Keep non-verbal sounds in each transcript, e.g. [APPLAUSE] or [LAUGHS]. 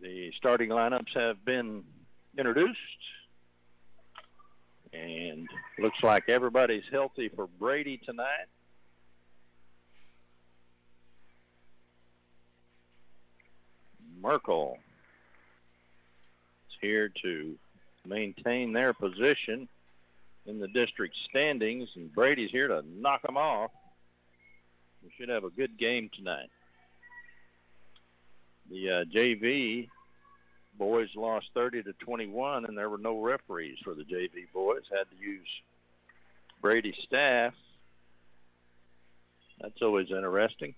The starting lineups have been introduced. And looks like everybody's healthy for Brady tonight. Merkel is here to maintain their position in the district standings, and Brady's here to knock them off. We should have a good game tonight. The uh, JV boys lost 30 to 21, and there were no referees for the JV boys. Had to use Brady's staff. That's always interesting.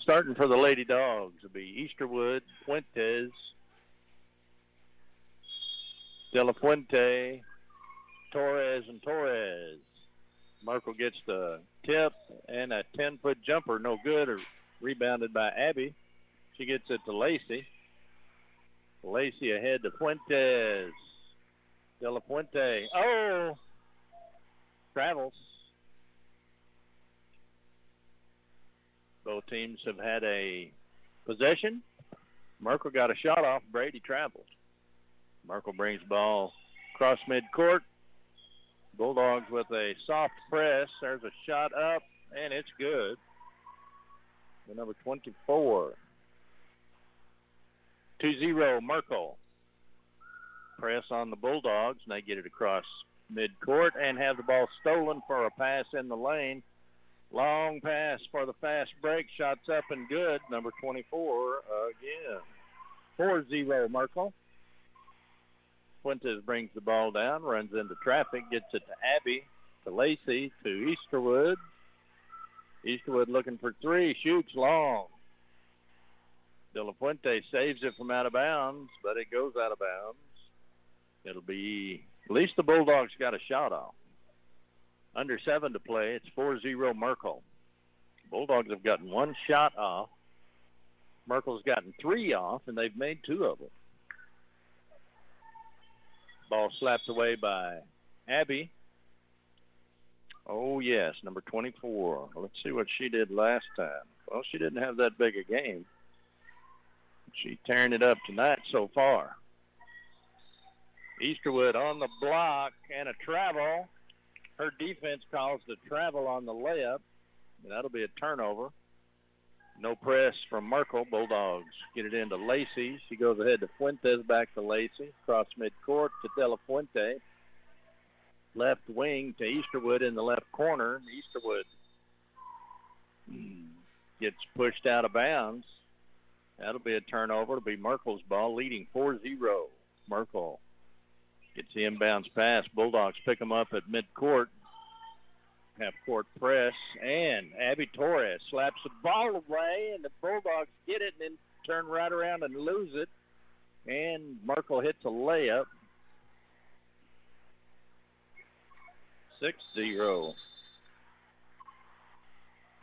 Starting for the Lady Dogs will be Easterwood, Fuentes, De La Fuente, Torres, and Torres. Merkel gets the tip and a 10-foot jumper, no good, or rebounded by Abby. She gets it to Lacey. Lacey ahead to Fuentes. De La Fuente. Oh! Travels. Both teams have had a possession. Merkel got a shot off. Brady traveled. Merkel brings ball across midcourt. Bulldogs with a soft press. There's a shot up, and it's good. The number 24. 2-0 Merkel. Press on the Bulldogs, and they get it across midcourt and have the ball stolen for a pass in the lane. Long pass for the fast break. Shots up and good. Number 24 again. 4-0 Merkel. Fuentes brings the ball down, runs into traffic, gets it to Abby, to Lacey, to Easterwood. Easterwood looking for three, shoots long. De La Fuente saves it from out of bounds, but it goes out of bounds. It'll be, at least the Bulldogs got a shot off. Under seven to play. It's 4-0 Merkel. Bulldogs have gotten one shot off. Merkel's gotten three off, and they've made two of them. Ball slapped away by Abby. Oh, yes, number 24. Let's see what she did last time. Well, she didn't have that big a game. She's tearing it up tonight so far. Easterwood on the block and a travel. Her defense calls the travel on the layup. That'll be a turnover. No press from Merkel. Bulldogs get it into Lacey. She goes ahead to Fuentes, back to Lacey. Cross midcourt to De La Fuente. Left wing to Easterwood in the left corner. Easterwood gets pushed out of bounds. That'll be a turnover. It'll be Merkel's ball, leading 4-0. Merkel gets the inbounds pass. Bulldogs pick them up at midcourt. Half court press, and Abby Torres slaps the ball away, and the Bulldogs get it and then turn right around and lose it. And Merkel hits a layup. 6-0.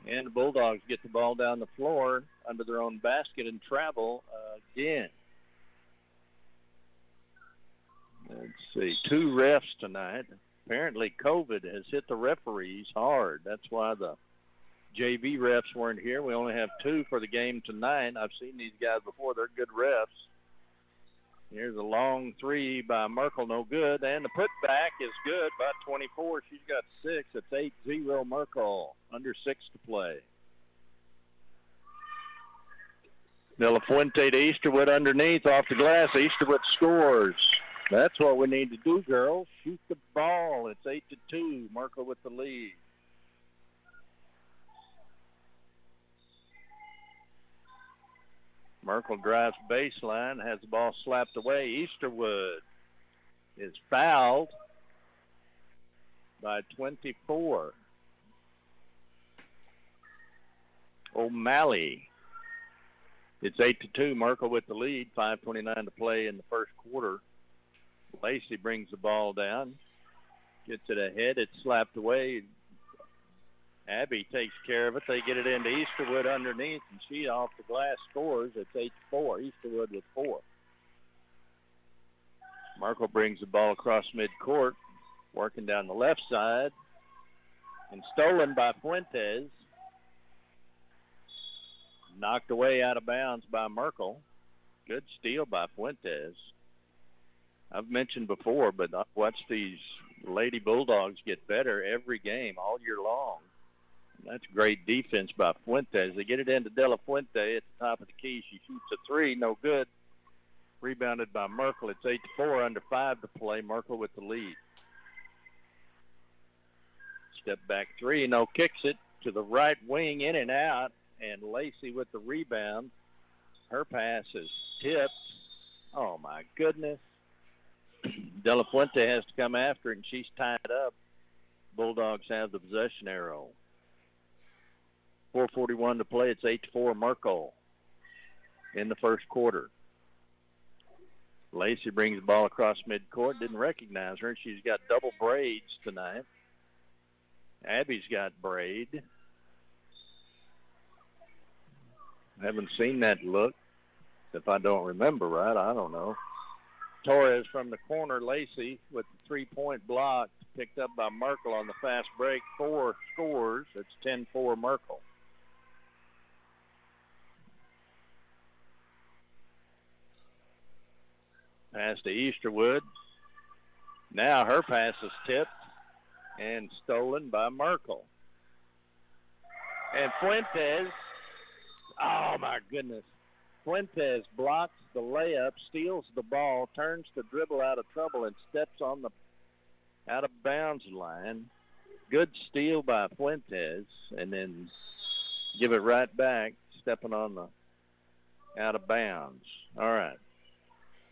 And the Bulldogs get the ball down the floor under their own basket and travel again. Let's see, two refs tonight. Apparently COVID has hit the referees hard. That's why the JV refs weren't here. We only have two for the game tonight. I've seen these guys before. They're good refs. Here's a long three by Merkel, no good. And the putback is good by 24. She's got six. It's 8-0 Merkel, under six to play. De La Fuente to Easterwood underneath, off the glass. Easterwood scores. That's what we need to do, girls. Shoot the ball. It's 8 to 2. Merkel with the lead. Merkel drives baseline, has the ball slapped away. Easterwood is fouled by 24. O'Malley It's 8 to 2. Merkel with the lead. 5.29 to play in the first quarter. Lacey brings the ball down. Gets it ahead. It's slapped away. Abby takes care of it. They get it into Easterwood underneath, and she off the glass scores. It's 8-4. Easterwood with four. Merkel brings the ball across midcourt, working down the left side, and stolen by Fuentes. Knocked away out of bounds by Merkel. Good steal by Fuentes. I've mentioned before, but I've watched these Lady Bulldogs get better every game all year long. That's great defense by Fuentes. They get it into De La Fuente at the top of the key. She shoots a three, no good. Rebounded by Merkel. It's 8 to 4, under 5 to play. Merkel with the lead. Step back three, no kicks it to the right wing, in and out and Lacey with the rebound. Her pass is tipped. Oh, my goodness. [CLEARS THROAT] De La Fuente has to come after it, and she's tied up. Bulldogs have the possession arrow. 4.41 to play. It's 8-4 Merkel in the first quarter. Lacey brings the ball across midcourt. Didn't recognize her. She's got double braids tonight. Abby's got braid. Haven't seen that look. If I don't remember right, I don't know. Torres from the corner. Lacey with the three-point block picked up by Merkel on the fast break. Four scores. It's 10-4 Merkel. Pass to Easterwood. Now her pass is tipped and stolen by Merkel. And Fuentes my goodness. Fuentes blocks the layup, steals the ball, turns to dribble out of trouble, and steps on the out of bounds line. Good steal by Fuentes, and then give it right back, stepping on the out of bounds. All right.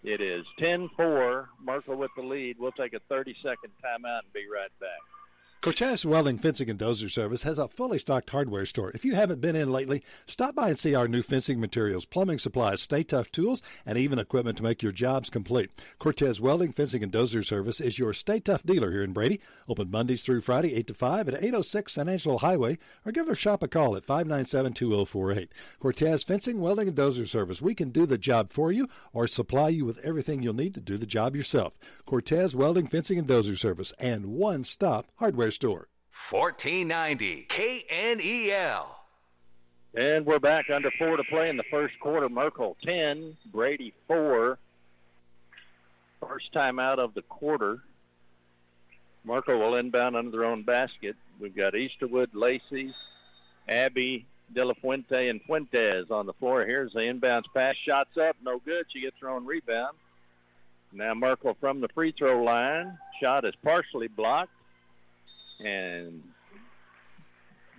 It is 10-4, Merkel with the lead. We'll take a 30-second timeout and be right back. Cortez Welding Fencing and Dozer Service has a fully stocked hardware store. If you haven't been in lately, stop by and see our new fencing materials, plumbing supplies, Stay-Tuff tools, and even equipment to make your jobs complete. Cortez Welding Fencing and Dozer Service is your Stay-Tuff dealer here in Brady. Open Mondays through Friday, 8 to 5 at 806 San Angelo Highway, or give our shop a call at 597 2048. Cortez Fencing, Welding, and Dozer Service. We can do the job for you or supply you with everything you'll need to do the job yourself. Cortez Welding, Fencing, and Dozer Service, and one stop hardware store. 1490 KNEL. And we're back under four to play in the first quarter. Merkel 10, Brady 4. First time out of the quarter. Merkel will inbound under their own basket. We've got Easterwood, Lacey, Abby, De La Fuente, and Fuentes on the floor. Here's the inbounds pass. Shots up. No good. She gets her own rebound. Now Merkel from the free throw line. Shot is partially blocked and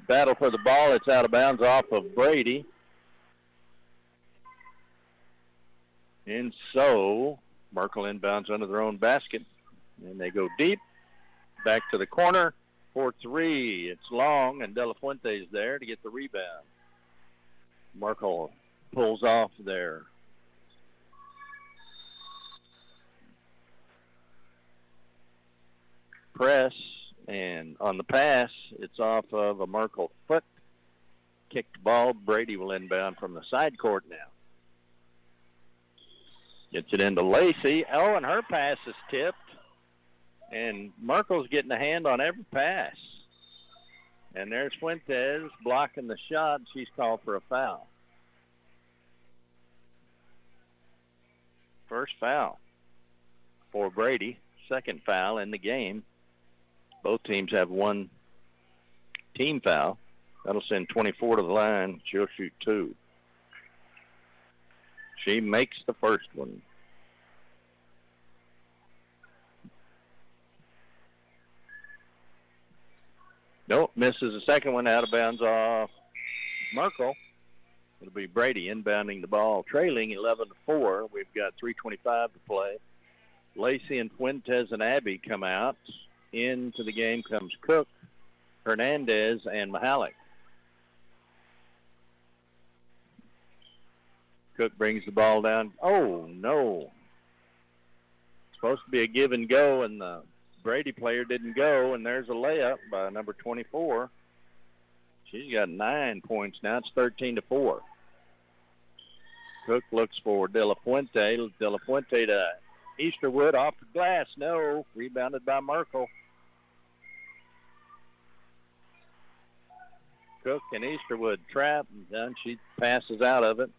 battle for the ball. It's out of bounds off of Brady. And so Merkel inbounds under their own basket. And they go deep, back to the corner for three. It's long, and De La Fuente's there to get the rebound. Merkel pulls off there. Press and on the pass, it's off of a Merkel foot. Kicked ball. Brady will inbound from the side court now. Gets it into Lacey. Oh, and her pass is tipped. And Merkel's getting a hand on every pass. And there's Fuentes blocking the shot. She's called for a foul. First foul for Brady. Second foul in the game. Both teams have one team foul. That'll send 24 to the line. She'll shoot two. She makes the first one. Nope, misses the second one out of bounds off Merkel. It'll be Brady inbounding the ball, trailing 11 to 4. We've got 3:25 to play. Lacey and Fuentes and Abby come out. Into the game comes Cook, Hernandez, and Mahalik. Cook brings the ball down. Oh, no. Supposed to be a give and go, and the Brady player didn't go, and there's a layup by number 24. She's got nine points now. It's 13 to 4. Cook looks for De La Fuente. De La Fuente to Easterwood off the glass. No. Rebounded by Merkel. Cook and Easterwood trap, and then she passes out of it.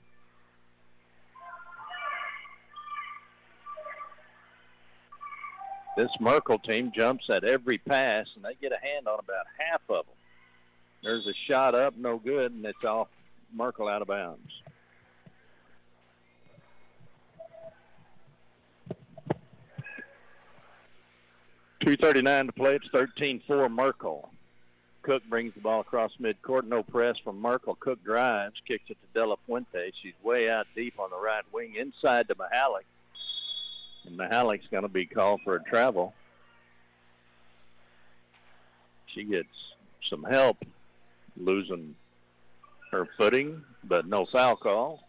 This Merkel team jumps at every pass, and they get a hand on about half of them. There's a shot up, no good, and it's off Merkel out of bounds. Two thirty-nine to play. It's 13-4 Merkel. Cook brings the ball across midcourt. No press from Merkel. Cook drives, kicks it to De La Fuente. She's way out deep on the right wing, inside to Mahalik. And Mahalik's going to be called for a travel. She gets some help losing her footing, but no foul call.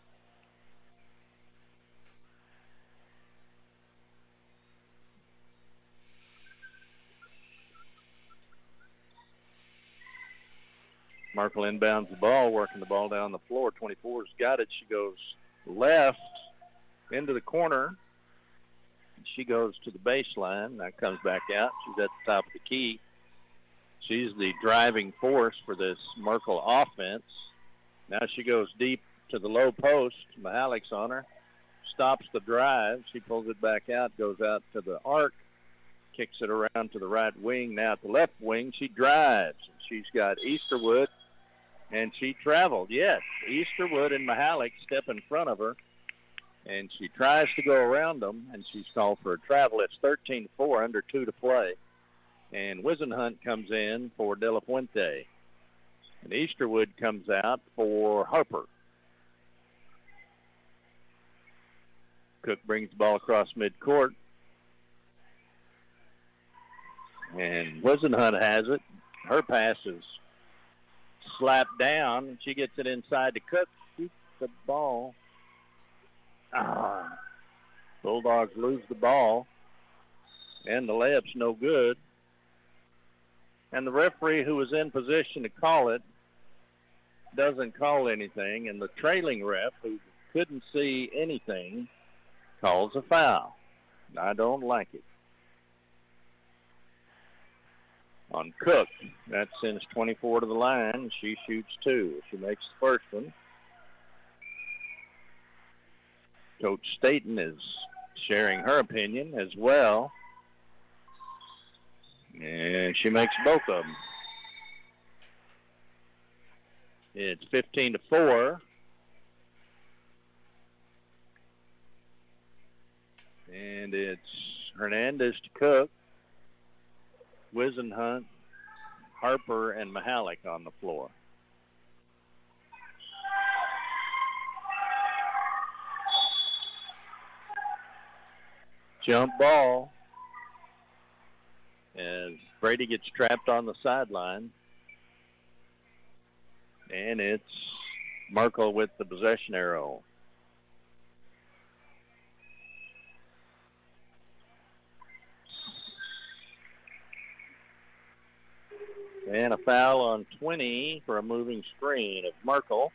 Merkel inbounds the ball, working the ball down the floor. 24's got it. She goes left into the corner. She goes to the baseline. That comes back out. She's at the top of the key. She's the driving force for this Merkel offense. Now she goes deep to the low post. Mahalik's on her. Stops the drive. She pulls it back out, goes out to the arc, kicks it around to the right wing. Now at the left wing, she drives. She's got Easterwood and she traveled. Yes, Easterwood and Mahalik step in front of her, and she tries to go around them, and she's called for a travel. It's 13-4, under two to play, and Wizenhunt comes in for De La Fuente, and Easterwood comes out for Harper. Cook brings the ball across midcourt, and Wizenhunt has it. Her pass is slapped down, and she gets it inside to Cook. Shoots the ball. Ah. Bulldogs lose the ball, and the layup's no good. And the referee who was in position to call it doesn't call anything, and the trailing ref, who couldn't see anything, calls a foul. I don't like it. On Cook. That sends 24 to the line. She shoots two. She makes the first one. Coach Staten is sharing her opinion as well. And she makes both of them. It's 15 to 4. And it's Hernandez to Cook. Wisenhunt, Harper, and Mahalik on the floor. Jump ball as Brady gets trapped on the sideline. And it's Merkel with the possession arrow. And a foul on 20 for a moving screen of Merkel.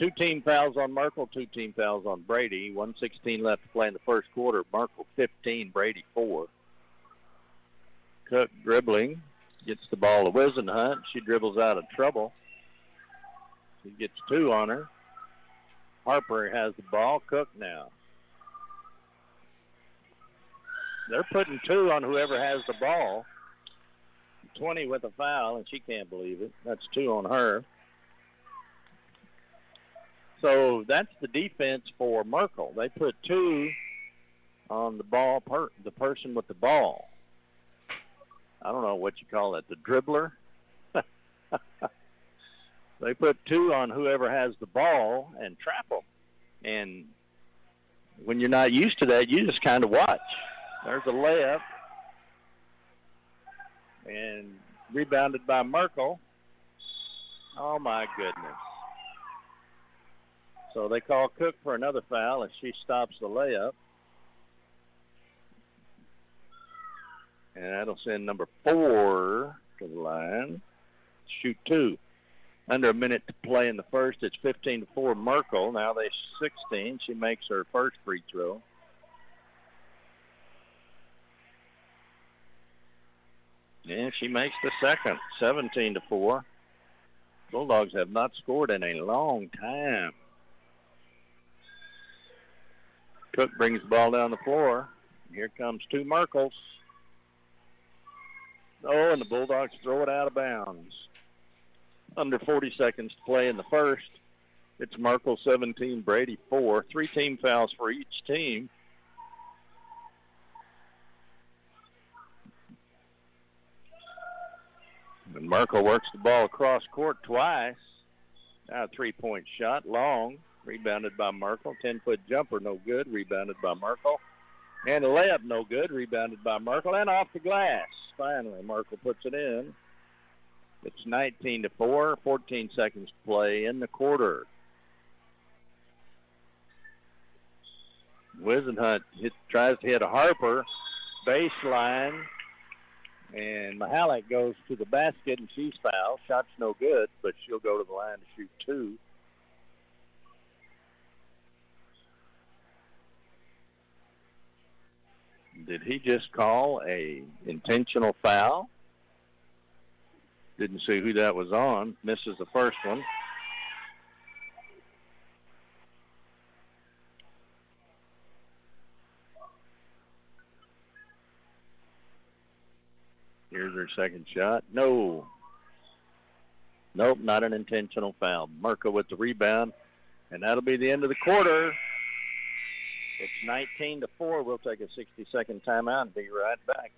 Two team fouls on Merkel, two team fouls on Brady. 116 left to play in the first quarter. Merkel 15, Brady 4. Cook dribbling, gets the ball to Wisenhunt. She dribbles out of trouble. She gets two on her. Harper has the ball. Cook now. They're putting two on whoever has the ball. 20 with a foul, and she can't believe it. That's two on her. So that's the defense for Merkel. They put two on the ball, per, the person with the ball. I don't know what you call it, the dribbler. [LAUGHS] they put two on whoever has the ball and trap them. And when you're not used to that, you just kind of watch. There's a layup and rebounded by Merkel. Oh my goodness. So they call Cook for another foul and she stops the layup. And that'll send number four to the line. Shoot two. Under a minute to play in the first. It's 15 to 4 Merkel. Now they're 16. She makes her first free throw. Yeah, she makes the second. 17 to 4. Bulldogs have not scored in a long time. Cook brings the ball down the floor. Here comes two Merkels. Oh, and the Bulldogs throw it out of bounds. Under 40 seconds to play in the first. It's Merkel 17, Brady 4. Three team fouls for each team. And Merkel works the ball across court twice. Now a three-point shot, long, rebounded by Merkel. 10-foot jumper, no good, rebounded by Merkel. And a layup, no good, rebounded by Merkel. And off the glass. Finally, Merkel puts it in. It's 19 to 4, 14 seconds to play in the quarter. Whisenhunt hit, tries to hit Harper baseline, and Mahalik goes to the basket and she's fouled. Shot's no good, but she'll go to the line to shoot two. Did he just call a intentional foul? Didn't see who that was on. Misses the first one. Here's her second shot. No. Nope, not an intentional foul. Merkel with the rebound, and that'll be the end of the quarter. It's 19 to 4. We'll take a 60-second timeout and be right back.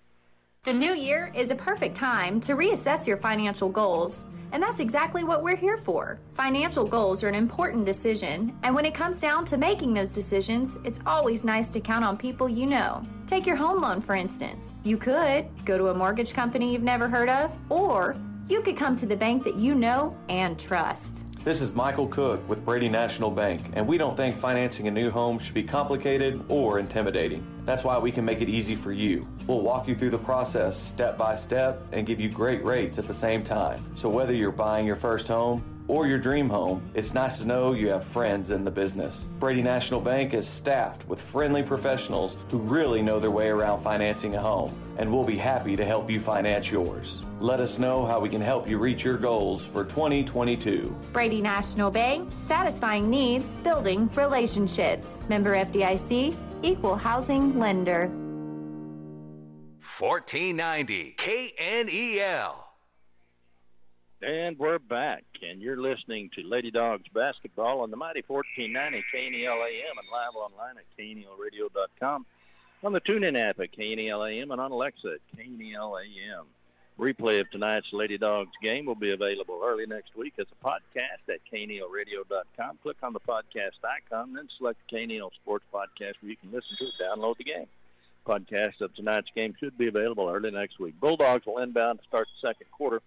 The new year is a perfect time to reassess your financial goals, and that's exactly what we're here for. Financial goals are an important decision, and when it comes down to making those decisions, it's always nice to count on people you know. Take your home loan, for instance. You could go to a mortgage company you've never heard of, or you could come to the bank that you know and trust. This is Michael Cook with Brady National Bank, and we don't think financing a new home should be complicated or intimidating. That's why we can make it easy for you. We'll walk you through the process step by step and give you great rates at the same time. So whether you're buying your first home, or your dream home, it's nice to know you have friends in the business. Brady National Bank is staffed with friendly professionals who really know their way around financing a home, and we'll be happy to help you finance yours. Let us know how we can help you reach your goals for 2022. Brady National Bank, satisfying needs, building relationships. Member FDIC, equal housing lender. 1490 KNEL. And we're back, and you're listening to Lady Dogs basketball on the mighty 1490 KNEL AM and live online at knelradio.com, on the TuneIn app at KNEL AM, and on Alexa at KNEL AM. Replay of tonight's Lady Dogs game will be available early next week as a podcast at knelradio.com. Click on the podcast icon, then select KNEL Sports Podcast where you can listen to it, download the game. Podcast of tonight's game should be available early next week. Bulldogs will inbound to start the second quarter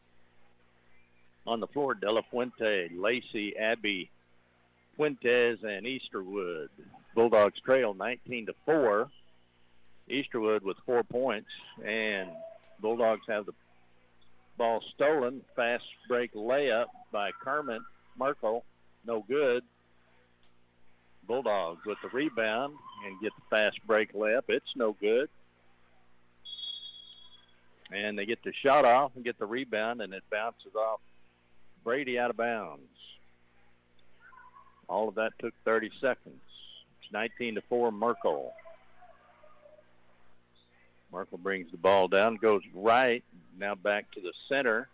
on the floor, De La Fuente, Lacey, Abby, Fuentes, and Easterwood. Bulldogs trail 19 to 4. Easterwood with four points, and Bulldogs have the ball stolen. Fast break layup by Kermit Merkel, no good. Bulldogs with the rebound and get the fast break layup. It's no good. And they get the shot off and get the rebound, and it bounces off Brady out of bounds. All of that took 30 seconds. It's 19 to 4 Merkel. Merkel brings the ball down, goes right, now back to the center,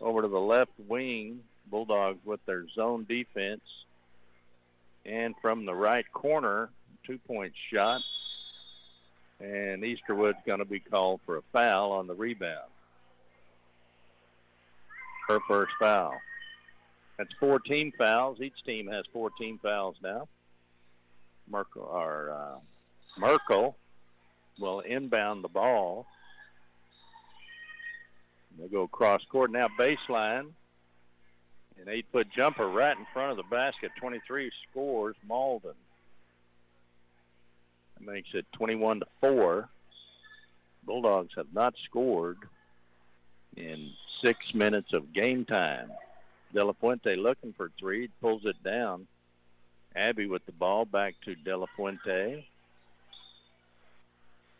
over to the left wing. Bulldogs with their zone defense. And from the right corner, two-point shot. And Easterwood's going to be called for a foul on the rebound her first foul. That's 14 fouls. Each team has 14 fouls now. Merkel, or, uh, Merkel will inbound the ball. They go cross court now baseline. An eight-foot jumper right in front of the basket. 23 scores Malden. That makes it 21 to 4. Bulldogs have not scored in six minutes of game time. De La Fuente looking for three, pulls it down. Abby with the ball back to De La Fuente.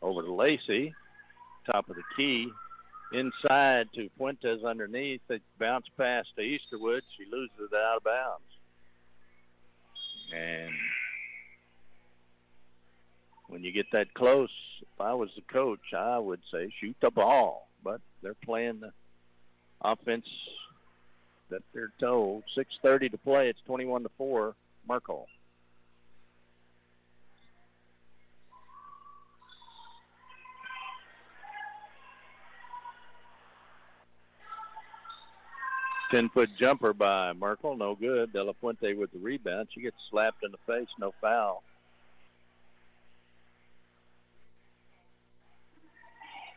Over to Lacey, top of the key. Inside to Fuentes underneath. They bounce pass to Easterwood. She loses it out of bounds. And when you get that close, if I was the coach, I would say shoot the ball. But they're playing the offense that they're told. 6.30 to play. It's 21 to 4. Merkel. Ten-foot jumper by Merkel, no good. De La Fuente with the rebound. She gets slapped in the face, no foul.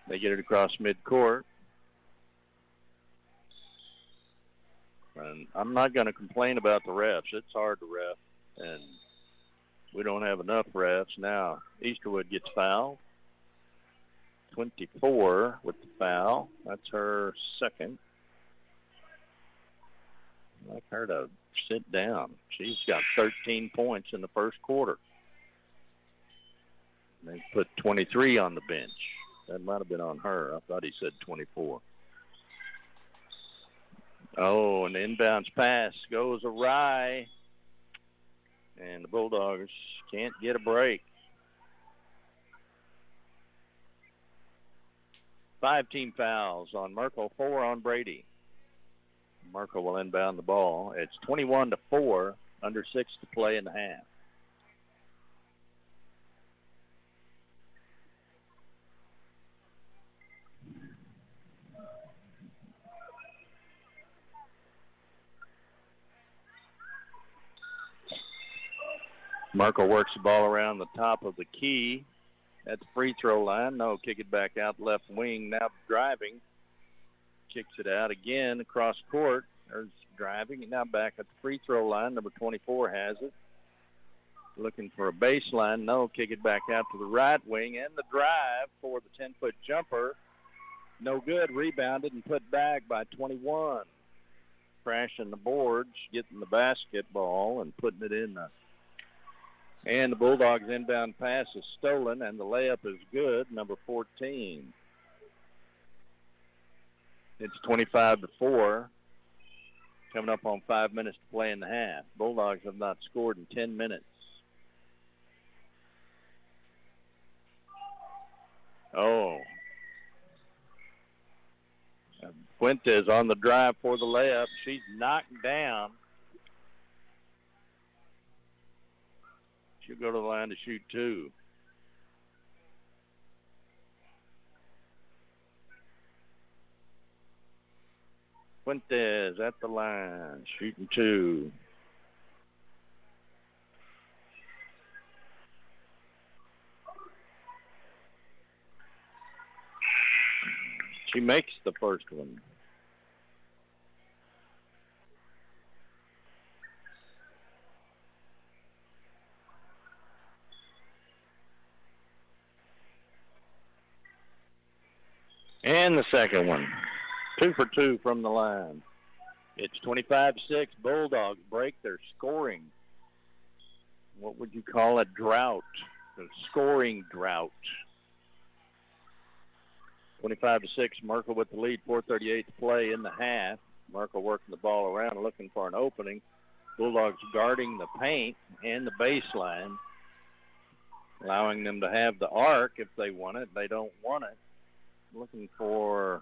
They get it across midcourt. And I'm not going to complain about the refs. It's hard to ref, and we don't have enough refs. Now, Easterwood gets fouled. 24 with the foul. That's her second. I'd like her to sit down. She's got 13 points in the first quarter. They put 23 on the bench. That might have been on her. I thought he said 24. Oh, the inbounds pass goes awry. And the Bulldogs can't get a break. Five team fouls on Merkel, four on Brady. Merkel will inbound the ball. It's 21 to 4, under six to play in the half. Merkel works the ball around the top of the key at the free throw line. No, kick it back out left wing. Now driving. Kicks it out again across court. There's driving. And now back at the free throw line. Number 24 has it. Looking for a baseline. No, kick it back out to the right wing. And the drive for the 10-foot jumper. No good. Rebounded and put back by 21. Crashing the boards, getting the basketball and putting it in the and the Bulldogs inbound pass is stolen, and the layup is good, number 14. It's 25 to 4, coming up on five minutes to play in the half. Bulldogs have not scored in 10 minutes. Oh. Fuentes on the drive for the layup. She's knocked down. She'll go to the line to shoot two. Fuentes at the line, shooting two. She makes the first one. And the second one. Two for two from the line. It's 25-6. Bulldogs break their scoring. What would you call a drought? A scoring drought. 25 to 6. Merkel with the lead. 4:38 to play in the half. Merkel working the ball around, looking for an opening. Bulldogs guarding the paint and the baseline, allowing them to have the arc if they want it. They don't want it looking for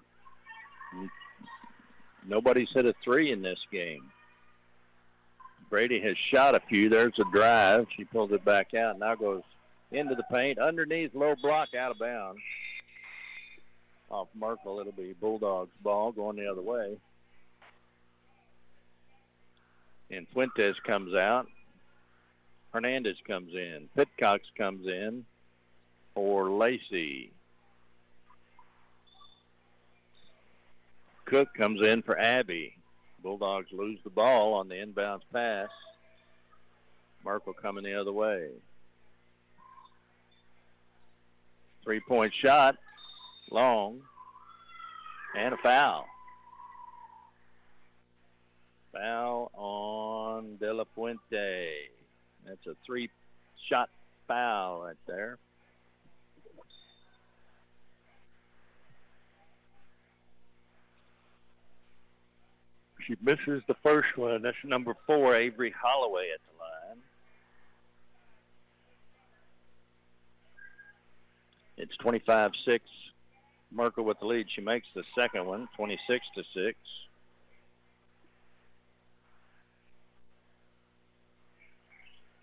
nobody's hit a three in this game. Brady has shot a few. There's a drive. She pulls it back out. Now goes into the paint. Underneath, low block, out of bounds. Off Merkel, it'll be Bulldogs ball going the other way. And Fuentes comes out. Hernandez comes in. Pitcox comes in for Lacey. Cook comes in for Abby. Bulldogs lose the ball on the inbounds pass. Merkel coming the other way. Three-point shot, long, and a foul. Foul on De La Fuente. That's a three-shot foul right there. She misses the first one. That's number four, Avery Holloway at the line. It's 25-6. Merkel with the lead. She makes the second one, 26 to 6.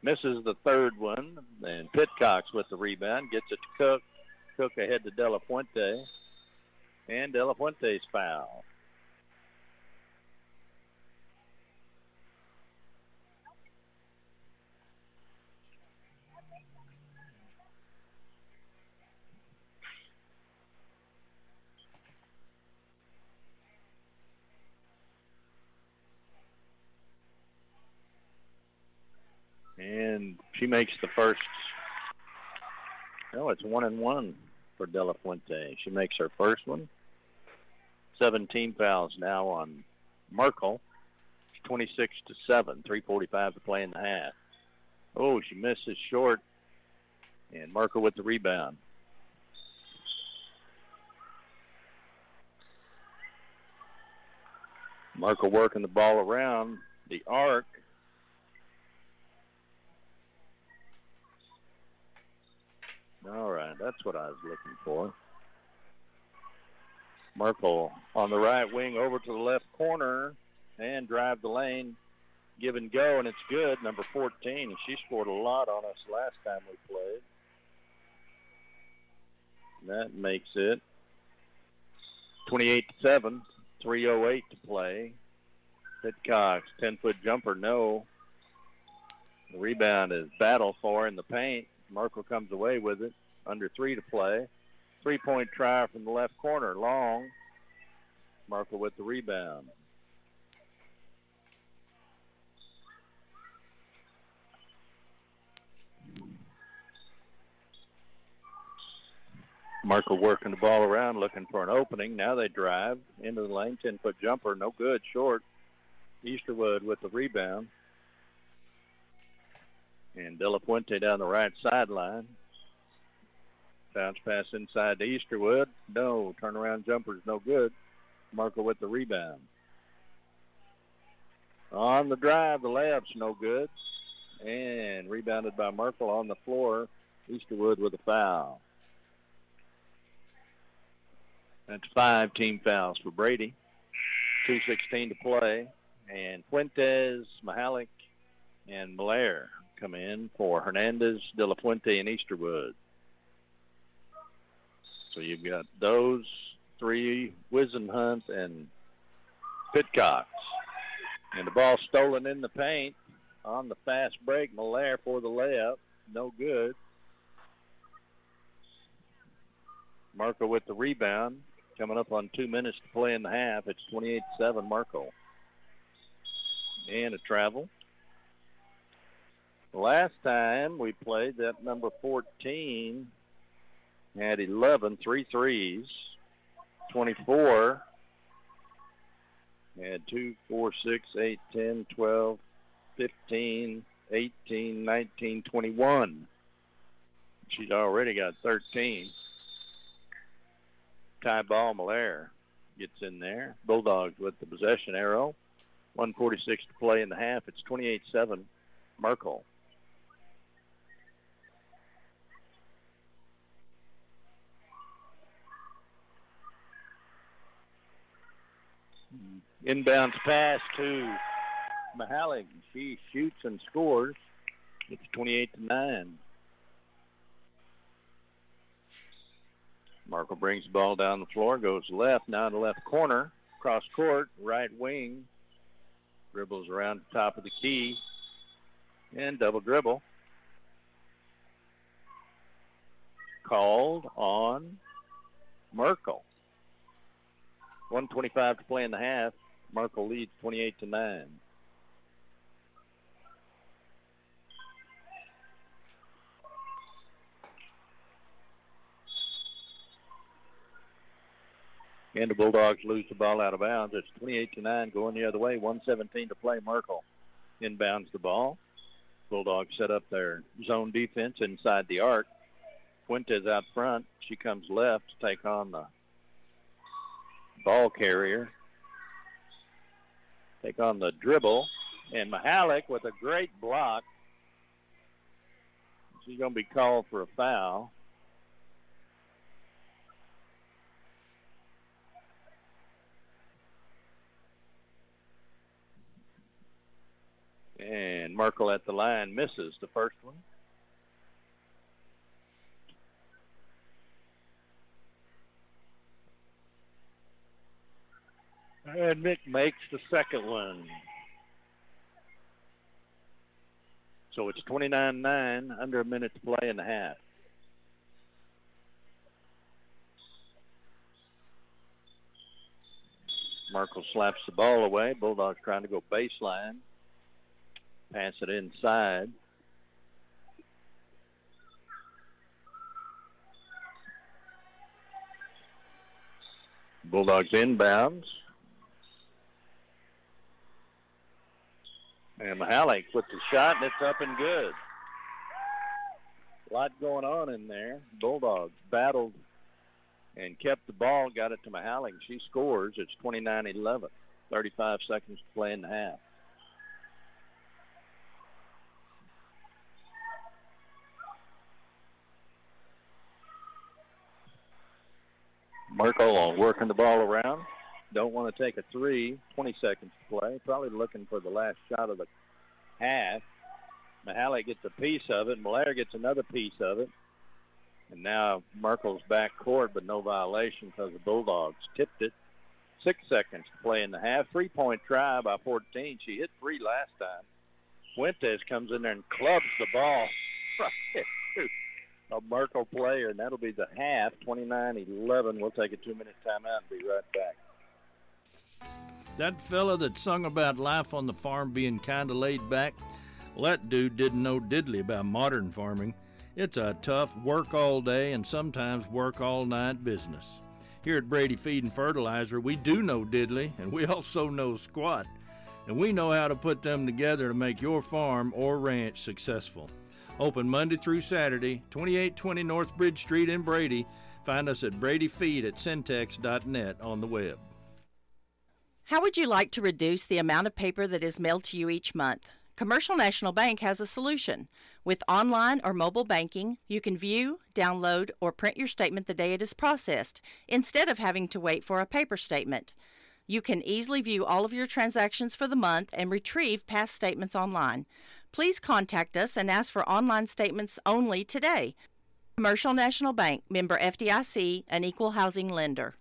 Misses the third one, and Pitcox with the rebound gets it to Cook. Cook ahead to De La Fuente, and De La Fuente's foul. And she makes the first. No, it's one and one for De La Fuente. She makes her first one. 17 fouls now on Merkel. 26 to 7. 345 to play in the half. Oh, she misses short. And Merkel with the rebound. Merkel working the ball around the arc. All right, that's what I was looking for. Merkel on the right wing over to the left corner and drive the lane, give and go, and it's good. Number 14, and she scored a lot on us last time we played. That makes it 28 to 7, 308 to play. Pitcox, 10-foot jumper, no. The rebound is battle for in the paint. Merkel comes away with it. Under three to play. Three-point try from the left corner. Long. Merkel with the rebound. Merkel working the ball around, looking for an opening. Now they drive into the lane. 10-foot jumper, no good, short. Easterwood with the rebound. And De La Fuente down the right sideline. Bounce pass inside to Easterwood. No. Turnaround jumper's no good. Merkel with the rebound. On the drive, the layup's no good. And rebounded by Merkel on the floor. Easterwood with a foul. That's five team fouls for Brady. 2.16 to play. And Fuentes, Mahalik, and Malaire come in for Hernandez, De La Fuente, and Easterwood. So you've got those three, Wisenhunt and Pitcox. And the ball stolen in the paint on the fast break. Malaire for the layup. No good. Marco with the rebound. Coming up on two minutes to play in the half. It's 28-7 Marco. And a travel. Last time we played, that number 14 had 11, three threes, 24, had 2, 4, 6, 8, 10, 12, 15, 18, 19, 21. She's already got 13. Ty Ball Malaire gets in there. Bulldogs with the possession arrow. 146 to play in the half. It's 28-7 Merkel. Inbounds pass to Mahalik. She shoots and scores. It's 28 to 9. Marco brings the ball down the floor, goes left, now to left corner, cross court, right wing, dribbles around the top of the key, and double dribble. Called on Merkel. 125 to play in the half. Merkel leads 28 to 9. And the Bulldogs lose the ball out of bounds. It's 28 to 9 going the other way. 117 to play. Merkel inbounds the ball. Bulldogs set up their zone defense inside the arc. Fuentes out front. She comes left to take on the ball carrier. Take on the dribble. And Mahalik with a great block. She's going to be called for a foul. And Merkel at the line misses the first one. And Mick makes the second one. So it's 29-9, under a minute to play in the half. Merkel slaps the ball away. Bulldogs trying to go baseline. Pass it inside. Bulldogs inbounds. And Mahalik puts the shot, and it's up and good. A lot going on in there. Bulldogs battled and kept the ball, got it to Mahalik. She scores. It's 29-11. 35 seconds to play in the half. Merkel working the ball around. Don't want to take a three. 20 seconds to play. Probably looking for the last shot of the half. Mahalik gets a piece of it. Malaire gets another piece of it. And now Merkel's back court, but no violation because the Bulldogs tipped it. Six seconds to play in the half. Three-point try by 14. She hit three last time. Fuentes comes in there and clubs the ball [LAUGHS] a Merkel player, and that'll be the half, 29-11. We'll take a two-minute timeout and be right back. That fella that sung about life on the farm being kind of laid back, well, that dude didn't know diddly about modern farming. It's a tough work all day and sometimes work all night business. Here at Brady Feed and Fertilizer, we do know diddly and we [LAUGHS] also know squat. And we know how to put them together to make your farm or ranch successful. Open Monday through Saturday, 2820 North Bridge Street in Brady. Find us at bradyfeed at syntex.net on the web. How would you like to reduce the amount of paper that is mailed to you each month? Commercial National Bank has a solution. With online or mobile banking, you can view, download, or print your statement the day it is processed instead of having to wait for a paper statement. You can easily view all of your transactions for the month and retrieve past statements online. Please contact us and ask for online statements only today. Commercial National Bank, member FDIC, an equal housing lender.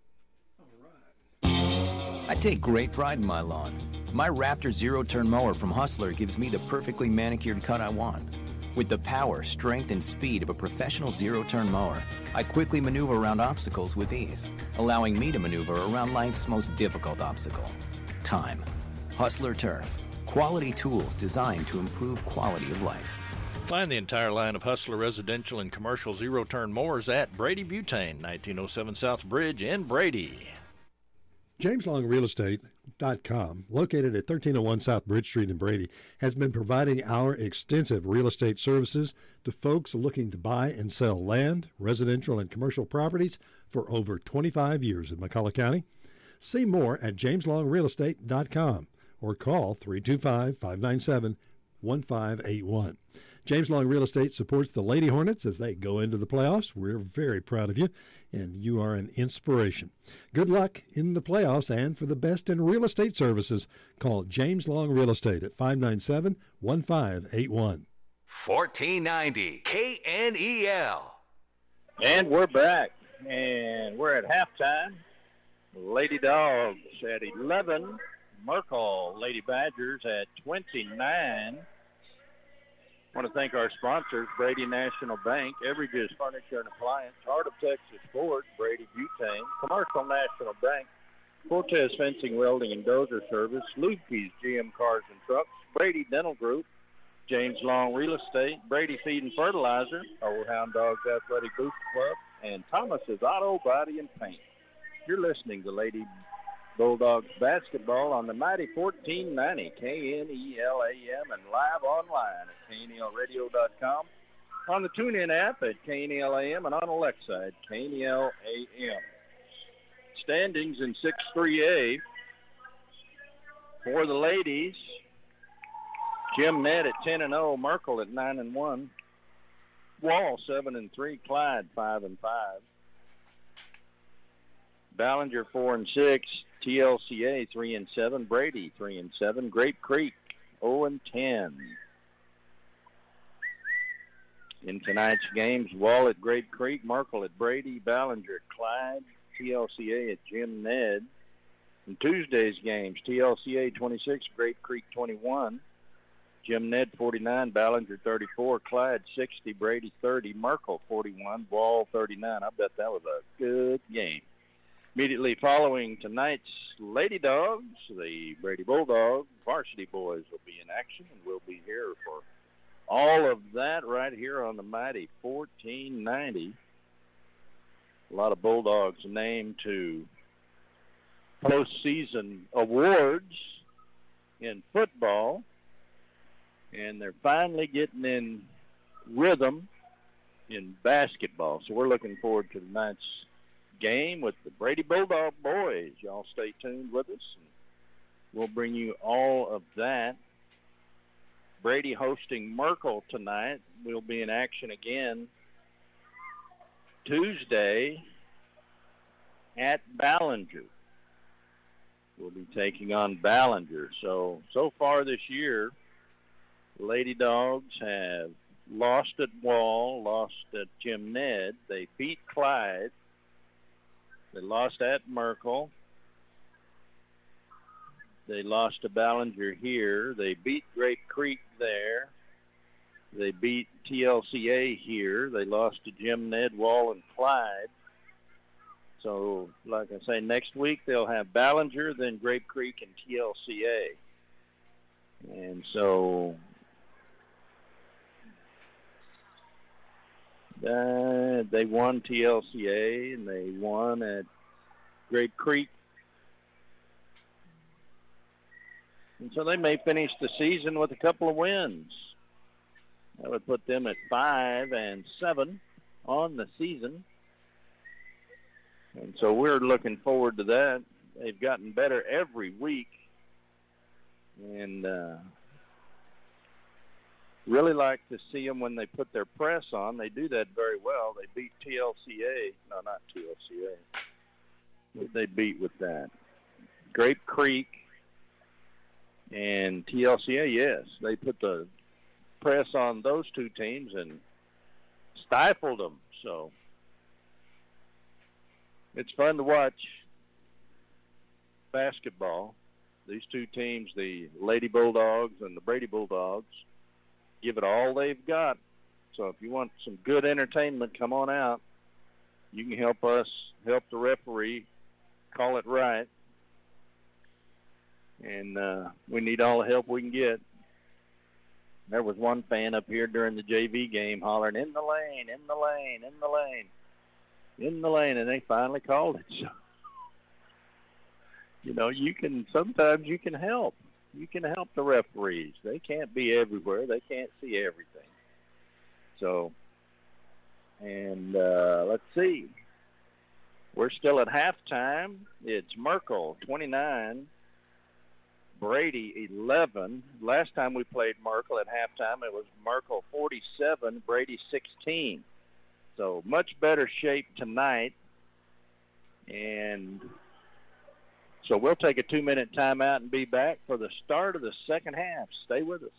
I take great pride in my lawn. My Raptor zero turn mower from Hustler gives me the perfectly manicured cut I want. With the power, strength, and speed of a professional zero turn mower, I quickly maneuver around obstacles with ease, allowing me to maneuver around life's most difficult obstacle time. Hustler Turf. Quality tools designed to improve quality of life. Find the entire line of Hustler residential and commercial zero turn mowers at Brady Butane, 1907 South Bridge in Brady. JamesLongRealEstate.com, located at 1301 South Bridge Street in Brady, has been providing our extensive real estate services to folks looking to buy and sell land, residential, and commercial properties for over 25 years in McCulloch County. See more at JamesLongRealEstate.com or call 325 597 1581. James Long Real Estate supports the Lady Hornets as they go into the playoffs. We're very proud of you, and you are an inspiration. Good luck in the playoffs, and for the best in real estate services, call James Long Real Estate at 597 1581. 1490 KNEL. And we're back, and we're at halftime. Lady Dogs at 11, Merkel Lady Badgers at 29. I want to thank our sponsors, Brady National Bank, Everidge's Furniture and Appliance, Heart of Texas Ford, Brady Butane, Commercial National Bank, Cortez Fencing, Welding, and Dozer Service, Lubke's GM Cars and Trucks, Brady Dental Group, James Long Real Estate, Brady Feed and Fertilizer, Old Hound Dogs Athletic Booster Club, and Thomas's Auto Body and Paint. You're listening to Lady Bulldogs basketball on the mighty 1490 KNELAM and live online at knelradio.com, on the TuneIn app at KNELAM and on Alexa at KNELAM. Standings in 6-3A for the ladies. Jim Ned at 10 and 0, Merkel at 9 and 1, Wall 7 and 3, Clyde 5 and 5. Ballinger 4 and 6, TLCA 3 and 7, Brady 3 and 7, Grape Creek 0 and 10. In tonight's games, Wall at Grape Creek, Merkel at Brady, Ballinger at Clyde, TLCA at Jim Ned. In Tuesday's games, TLCA 26, Grape Creek 21, Jim Ned 49, Ballinger 34, Clyde 60, Brady 30, Merkel 41, Wall 39. I bet that was a good game. Immediately following tonight's Lady Dogs, the Brady Bulldogs varsity boys will be in action, and we'll be here for all of that right here on the mighty 1490. A lot of Bulldogs named to postseason awards in football, and they're finally getting in rhythm in basketball. So we're looking forward to tonight's game with the Brady Bulldog boys. Y'all stay tuned with us. We'll bring you all of that. Brady hosting Merkel tonight. We'll be in action again Tuesday at Ballinger. We'll be taking on Ballinger. So, so far this year, Lady Dogs have lost at Wall, lost at Jim Ned. They beat Clyde. They lost at Merkel. They lost to Ballinger here. They beat Grape Creek there. They beat TLCA here. They lost to Jim Ned, Wall, and Clyde. So, like I say, next week they'll have Ballinger, then Grape Creek, and TLCA. And so uh, they won TLCA and they won at Grape Creek. And so they may finish the season with a couple of wins. That would put them at five and seven on the season. And so we're looking forward to that. They've gotten better every week. And uh, really like to see them when they put their press on. They do that very well. They beat TLCA. No, not TLCA. They beat with that. Grape Creek and TLCA, yes. They put the press on those two teams and stifled them. So it's fun to watch basketball. These two teams, the Lady Bulldogs and the Brady Bulldogs, give it all they've got. So if you want some good entertainment, come on out. You can help us help the referee call it right. And uh, we need all the help we can get. There was one fan up here during the JV game hollering, in the lane, in the lane, in the lane, in the lane, and they finally called it. [LAUGHS] So, you know, you can, sometimes you can help. You can help the referees. They can't be everywhere. They can't see everything. So, and uh, let's see. We're still at halftime. It's Merkel, 29, Brady 11. Last time we played Merkel at halftime, it was Merkel 47, Brady 16. So much better shape tonight. And so we'll take a two-minute timeout and be back for the start of the second half. Stay with us.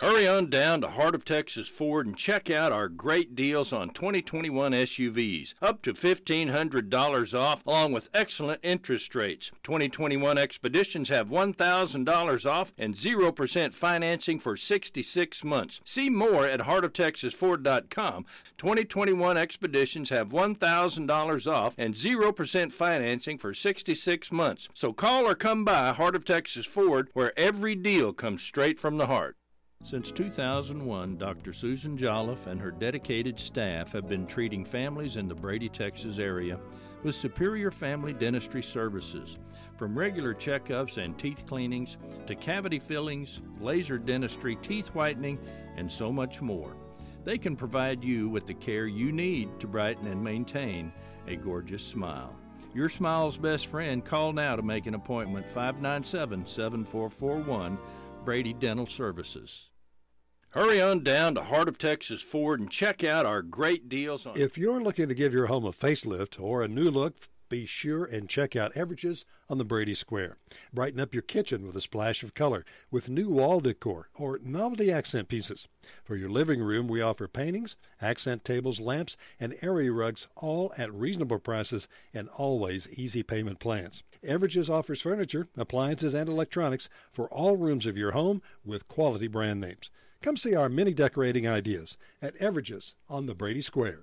Hurry on down to Heart of Texas Ford and check out our great deals on 2021 SUVs, up to $1,500 off, along with excellent interest rates. 2021 Expeditions have $1,000 off and 0% financing for 66 months. See more at heartoftexasford.com. 2021 Expeditions have $1,000 off and 0% financing for 66 months. So call or come by Heart of Texas Ford, where every deal comes straight from the heart. Since 2001, Dr. Susan Jolliffe and her dedicated staff have been treating families in the Brady, Texas area with superior family dentistry services. From regular checkups and teeth cleanings to cavity fillings, laser dentistry, teeth whitening, and so much more. They can provide you with the care you need to brighten and maintain a gorgeous smile. Your smile's best friend, call now to make an appointment 597 7441 Brady Dental Services. Hurry on down to Heart of Texas Ford and check out our great deals on. If you're looking to give your home a facelift or a new look, be sure and check out Everidge's on the Brady Square. Brighten up your kitchen with a splash of color with new wall decor or novelty accent pieces. For your living room, we offer paintings, accent tables, lamps, and area rugs, all at reasonable prices and always easy payment plans. Everidge's offers furniture, appliances, and electronics for all rooms of your home with quality brand names. Come see our mini decorating ideas at Everidge's on the Brady Square.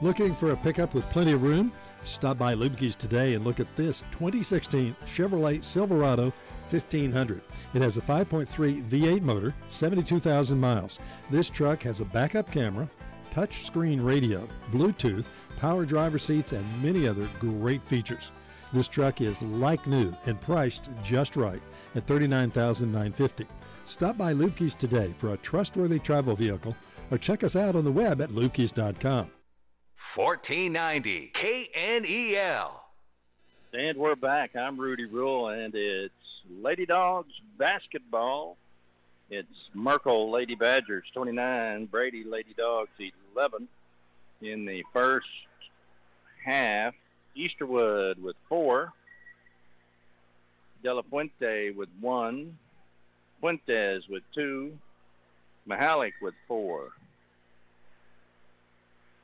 Looking for a pickup with plenty of room? Stop by Lubke's today and look at this 2016 Chevrolet Silverado 1500. It has a 5.3 V8 motor, 72,000 miles. This truck has a backup camera, touch screen radio, Bluetooth, power driver seats, and many other great features. This truck is like new and priced just right at $39,950. Stop by Lubke's today for a trustworthy travel vehicle or check us out on the web at lubkes.com. 1490 KNEL. And we're back. I'm Rudy Rule, and it's Lady Dogs basketball. It's Merkel Lady Badgers 29, Brady Lady Dogs 11 in the first half. Easterwood with four. De La Fuente with one. Fuentes with two. Mahalik with four.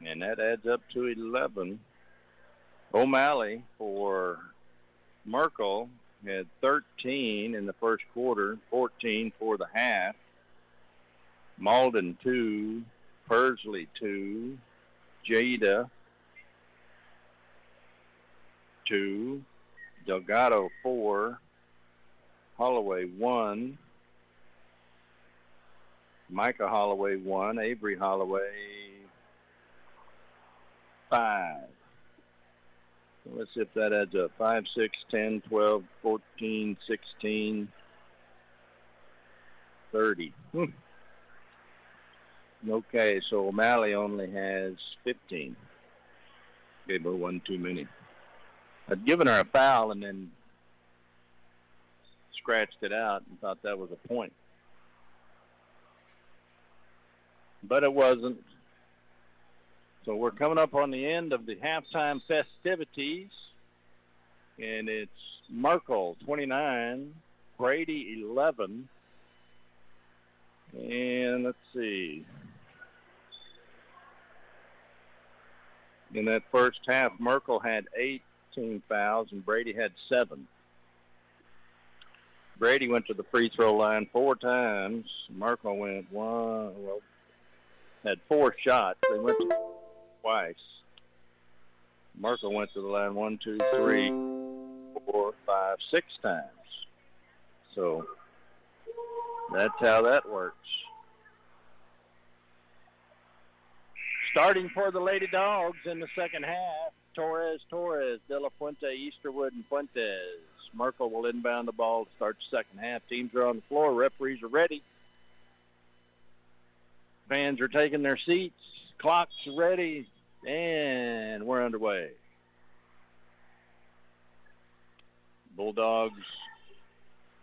And that adds up to 11. O'Malley for Merkel had 13 in the first quarter, 14 for the half. Malden 2, Persley 2, Jada 2, Delgado 4, Holloway 1, Micah Holloway 1, Avery Holloway 5. So let's see if that adds up. 5, 6, 10, 12, 14, 16, 30. Hmm. Okay, so O'Malley only has 15. Gave her one too many. I'd given her a foul and then scratched it out and thought that was a point. But it wasn't. So we're coming up on the end of the halftime festivities. And it's Merkel 29, Brady 11. And let's see. In that first half, Merkel had 18 fouls and Brady had seven. Brady went to the free throw line four times. Merkel went one, well, had four shots. They went twice. Merkel went to the line one, two, three, four, five, six times. So that's how that works. Starting for the Lady Dogs in the second half, Torres, Torres, De La Fuente, Easterwood, and Fuentes. Merkel will inbound the ball to start the second half. Teams are on the floor. Referees are ready. Fans are taking their seats. Clock's ready. And we're underway. Bulldogs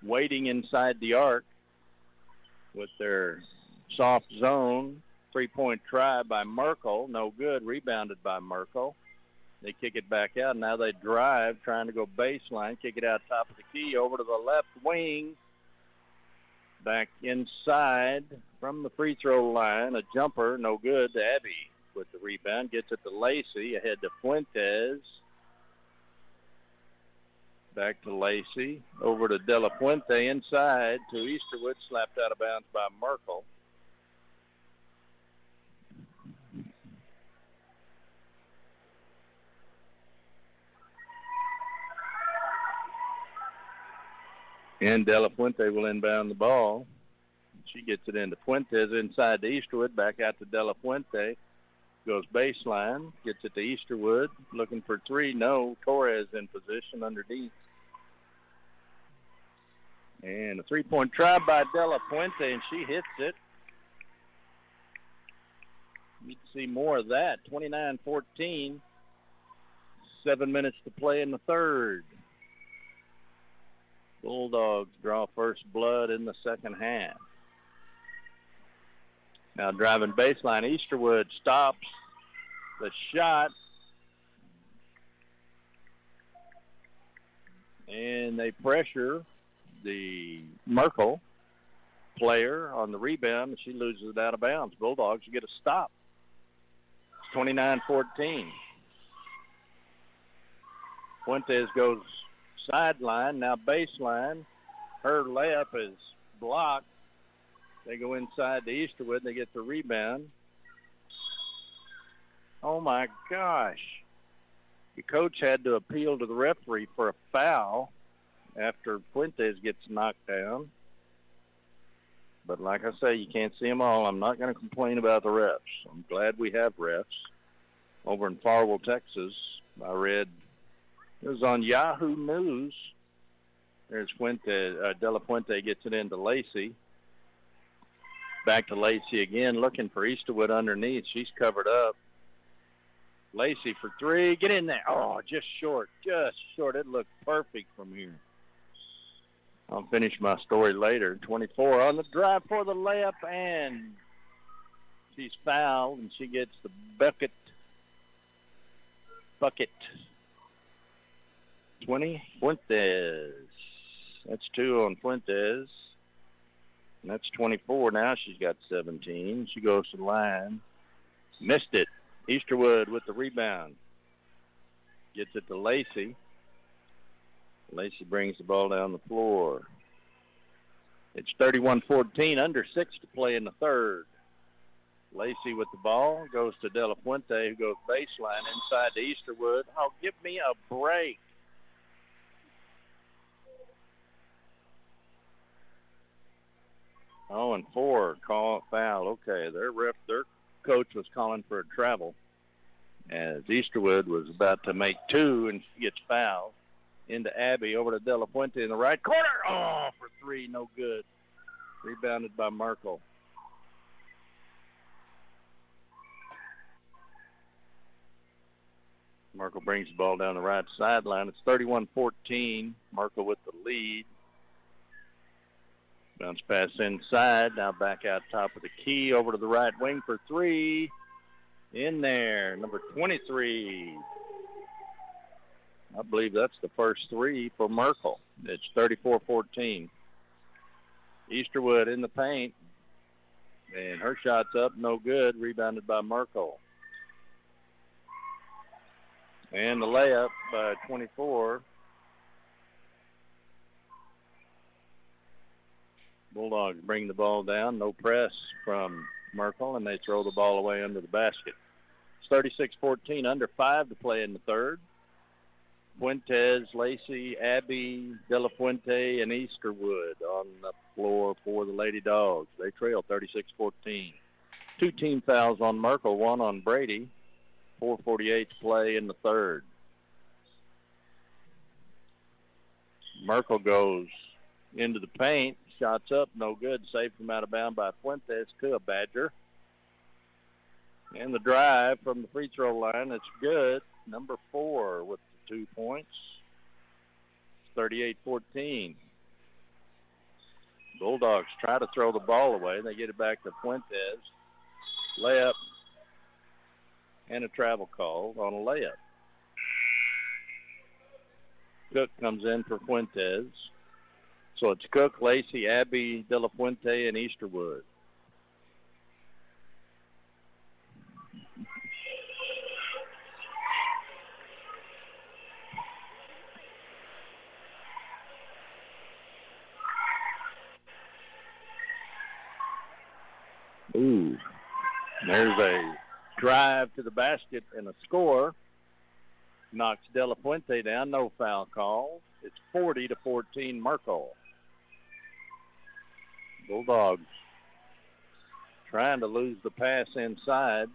waiting inside the arc with their soft zone. Three-point try by Merkel. No good. Rebounded by Merkel. They kick it back out. Now they drive, trying to go baseline. Kick it out top of the key over to the left wing. Back inside from the free throw line. A jumper, no good Abby with the rebound. Gets it to Lacey. Ahead to Fuentes. Back to Lacey. Over to De La Fuente inside to Easterwood. Slapped out of bounds by Merkel. And De La Fuente will inbound the ball. She gets it into Fuentes inside to Easterwood. Back out to De La Fuente. Goes baseline. Gets it to Easterwood. Looking for three. No. Torres in position underneath. And a three-point try by De La Fuente, and she hits it. Need to see more of that. 29-14. Seven minutes to play in the third. Bulldogs draw first blood in the second half. Now driving baseline, Easterwood stops the shot. And they pressure the Merkel player on the rebound, and she loses it out of bounds. Bulldogs get a stop. It's 29-14. Fuentes goes sideline, now baseline. Her layup is blocked. They go inside to Easterwood. And they get the rebound. Oh, my gosh. The coach had to appeal to the referee for a foul after Fuentes gets knocked down. But like I say, you can't see them all. I'm not going to complain about the refs. I'm glad we have refs. Over in Farwell, Texas, I read it was on Yahoo News. There's Fuente, uh, De La Fuente gets it into Lacey. Back to Lacey again, looking for Easterwood underneath. She's covered up. Lacey for three. Get in there. Oh, just short. Just short. It looked perfect from here. I'll finish my story later. 24 on the drive for the layup, and she's fouled, and she gets the bucket. Bucket. 20, Fuentes. That's two on Fuentes. And that's 24 now. She's got 17. She goes to the line. Missed it. Easterwood with the rebound. Gets it to Lacey. Lacey brings the ball down the floor. It's 31-14, under six to play in the third. Lacey with the ball goes to De La Fuente, who goes baseline inside to Easterwood. Oh, give me a break. Oh, and four call foul. Okay, their ref, their coach was calling for a travel, as Easterwood was about to make two, and she gets fouled into Abby over to De La Fuente in the right corner. Oh, for three, no good. Rebounded by Merkel. Merkel brings the ball down the right sideline. It's 31-14. Merkel with the lead. Bounce pass inside. Now back out top of the key. Over to the right wing for three. In there. Number 23. I believe that's the first three for Merkel. It's 34-14. Easterwood in the paint. And her shot's up. No good. Rebounded by Merkel. And the layup by 24 Bulldogs bring the ball down. No press from Merkel, and they throw the ball away under the basket. It's 36-14, under five to play in the third. Fuentes, Lacey, Abby, De La Fuente, and Easterwood on the floor for the Lady Dogs. They trail 36-14. Two team fouls on Merkel, one on Brady. 4.48 to play in the third. Merkel goes into the paint, Shots up, no good. Saved from out of bound by Fuentes to a Badger. And the drive from the free throw line, it's good. Number four with the two points. 38-14. Bulldogs try to throw the ball away. They get it back to Fuentes. Layup and a travel call on a layup. Cook comes in for Fuentes. So it's Cook, Lacey, Abbey, De La Fuente, and Easterwood. Ooh, there's a drive to the basket and a score. Knocks De La Fuente down. No foul call. It's 40 to 14 Merkel. Bulldogs trying to lose the pass inside.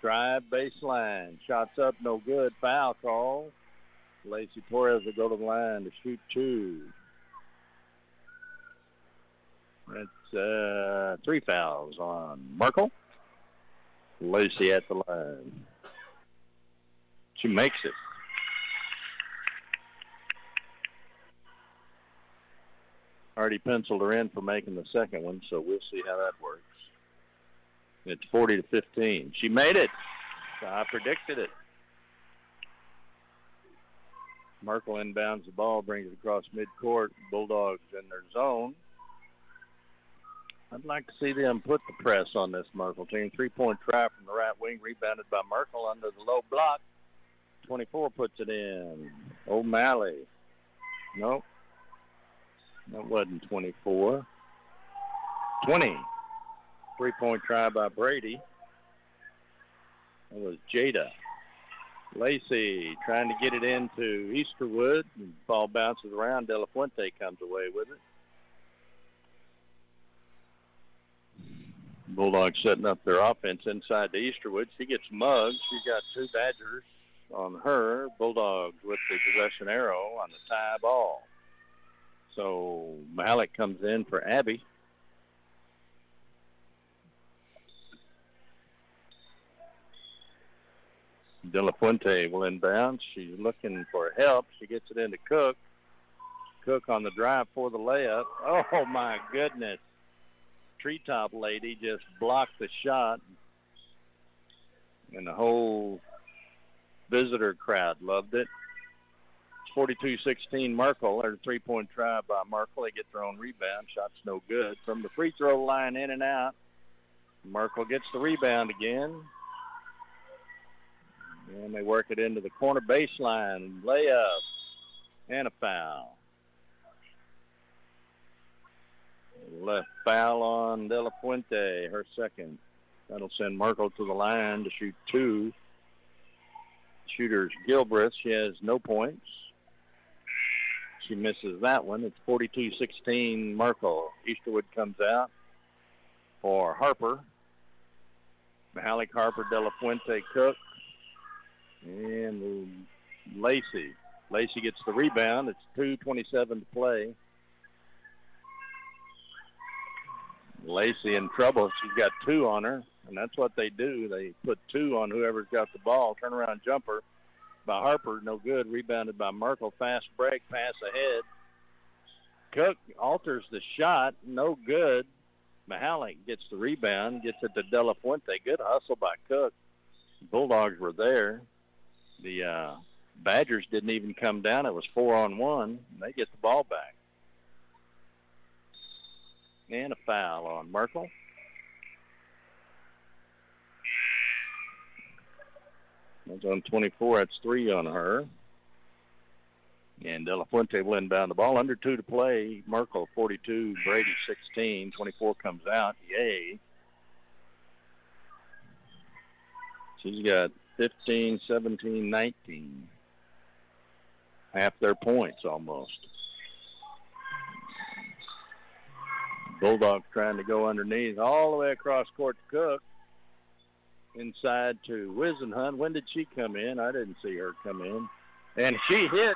Drive baseline. Shots up, no good. Foul call. Lacey Torres will go to the line to shoot two. That's uh, three fouls on Merkel. Lacey at the line. She makes it. Already penciled her in for making the second one, so we'll see how that works. It's 40 to 15. She made it. I predicted it. Merkel inbounds the ball, brings it across midcourt. Bulldogs in their zone. I'd like to see them put the press on this Merkel team. Three-point try from the right wing, rebounded by Merkel under the low block. 24 puts it in. O'Malley. Nope. That wasn't 24. 20. Three-point try by Brady. That was Jada. Lacey trying to get it into Easterwood. And ball bounces around. De La Fuente comes away with it. Bulldogs setting up their offense inside the Easterwood. She gets mugged. She's got two Badgers on her. Bulldogs with the possession arrow on the tie ball. So Mahalik comes in for Abby. De La Fuente will inbound. She's looking for help. She gets it into Cook. Cook on the drive for the layup. Oh, my goodness. Treetop lady just blocked the shot. And the whole visitor crowd loved it. 42-16 Merkel. There's a three-point try by Merkel. They get their own rebound. Shot's no good. From the free throw line in and out. Merkel gets the rebound again. And they work it into the corner baseline. Layup. And a foul. Left foul on De La Fuente, her second. That'll send Merkel to the line to shoot two. Shooter's Gilbreth. She has no points. She misses that one. It's 42-16 Merkel. Easterwood comes out for Harper. Mahalik Harper, De La Fuente, Cook, and Lacey. Lacey gets the rebound. It's 2.27 to play. Lacey in trouble. She's got two on her, and that's what they do. They put two on whoever's got the ball. Turnaround jumper by Harper, no good. Rebounded by Merkel. Fast break, pass ahead. Cook alters the shot, no good. Mahalik gets the rebound, gets it to De La Fuente. Good hustle by Cook. Bulldogs were there. The uh, Badgers didn't even come down. It was four on one. They get the ball back. And a foul on Merkel. That's on 24. That's three on her. And De La Fuente will inbound the ball. Under two to play. Merkel 42, Brady 16. 24 comes out. Yay. She's got 15, 17, 19. Half their points almost. Bulldogs trying to go underneath all the way across court to Cook. Inside to Wisenhunt. When did she come in? I didn't see her come in. And she hit.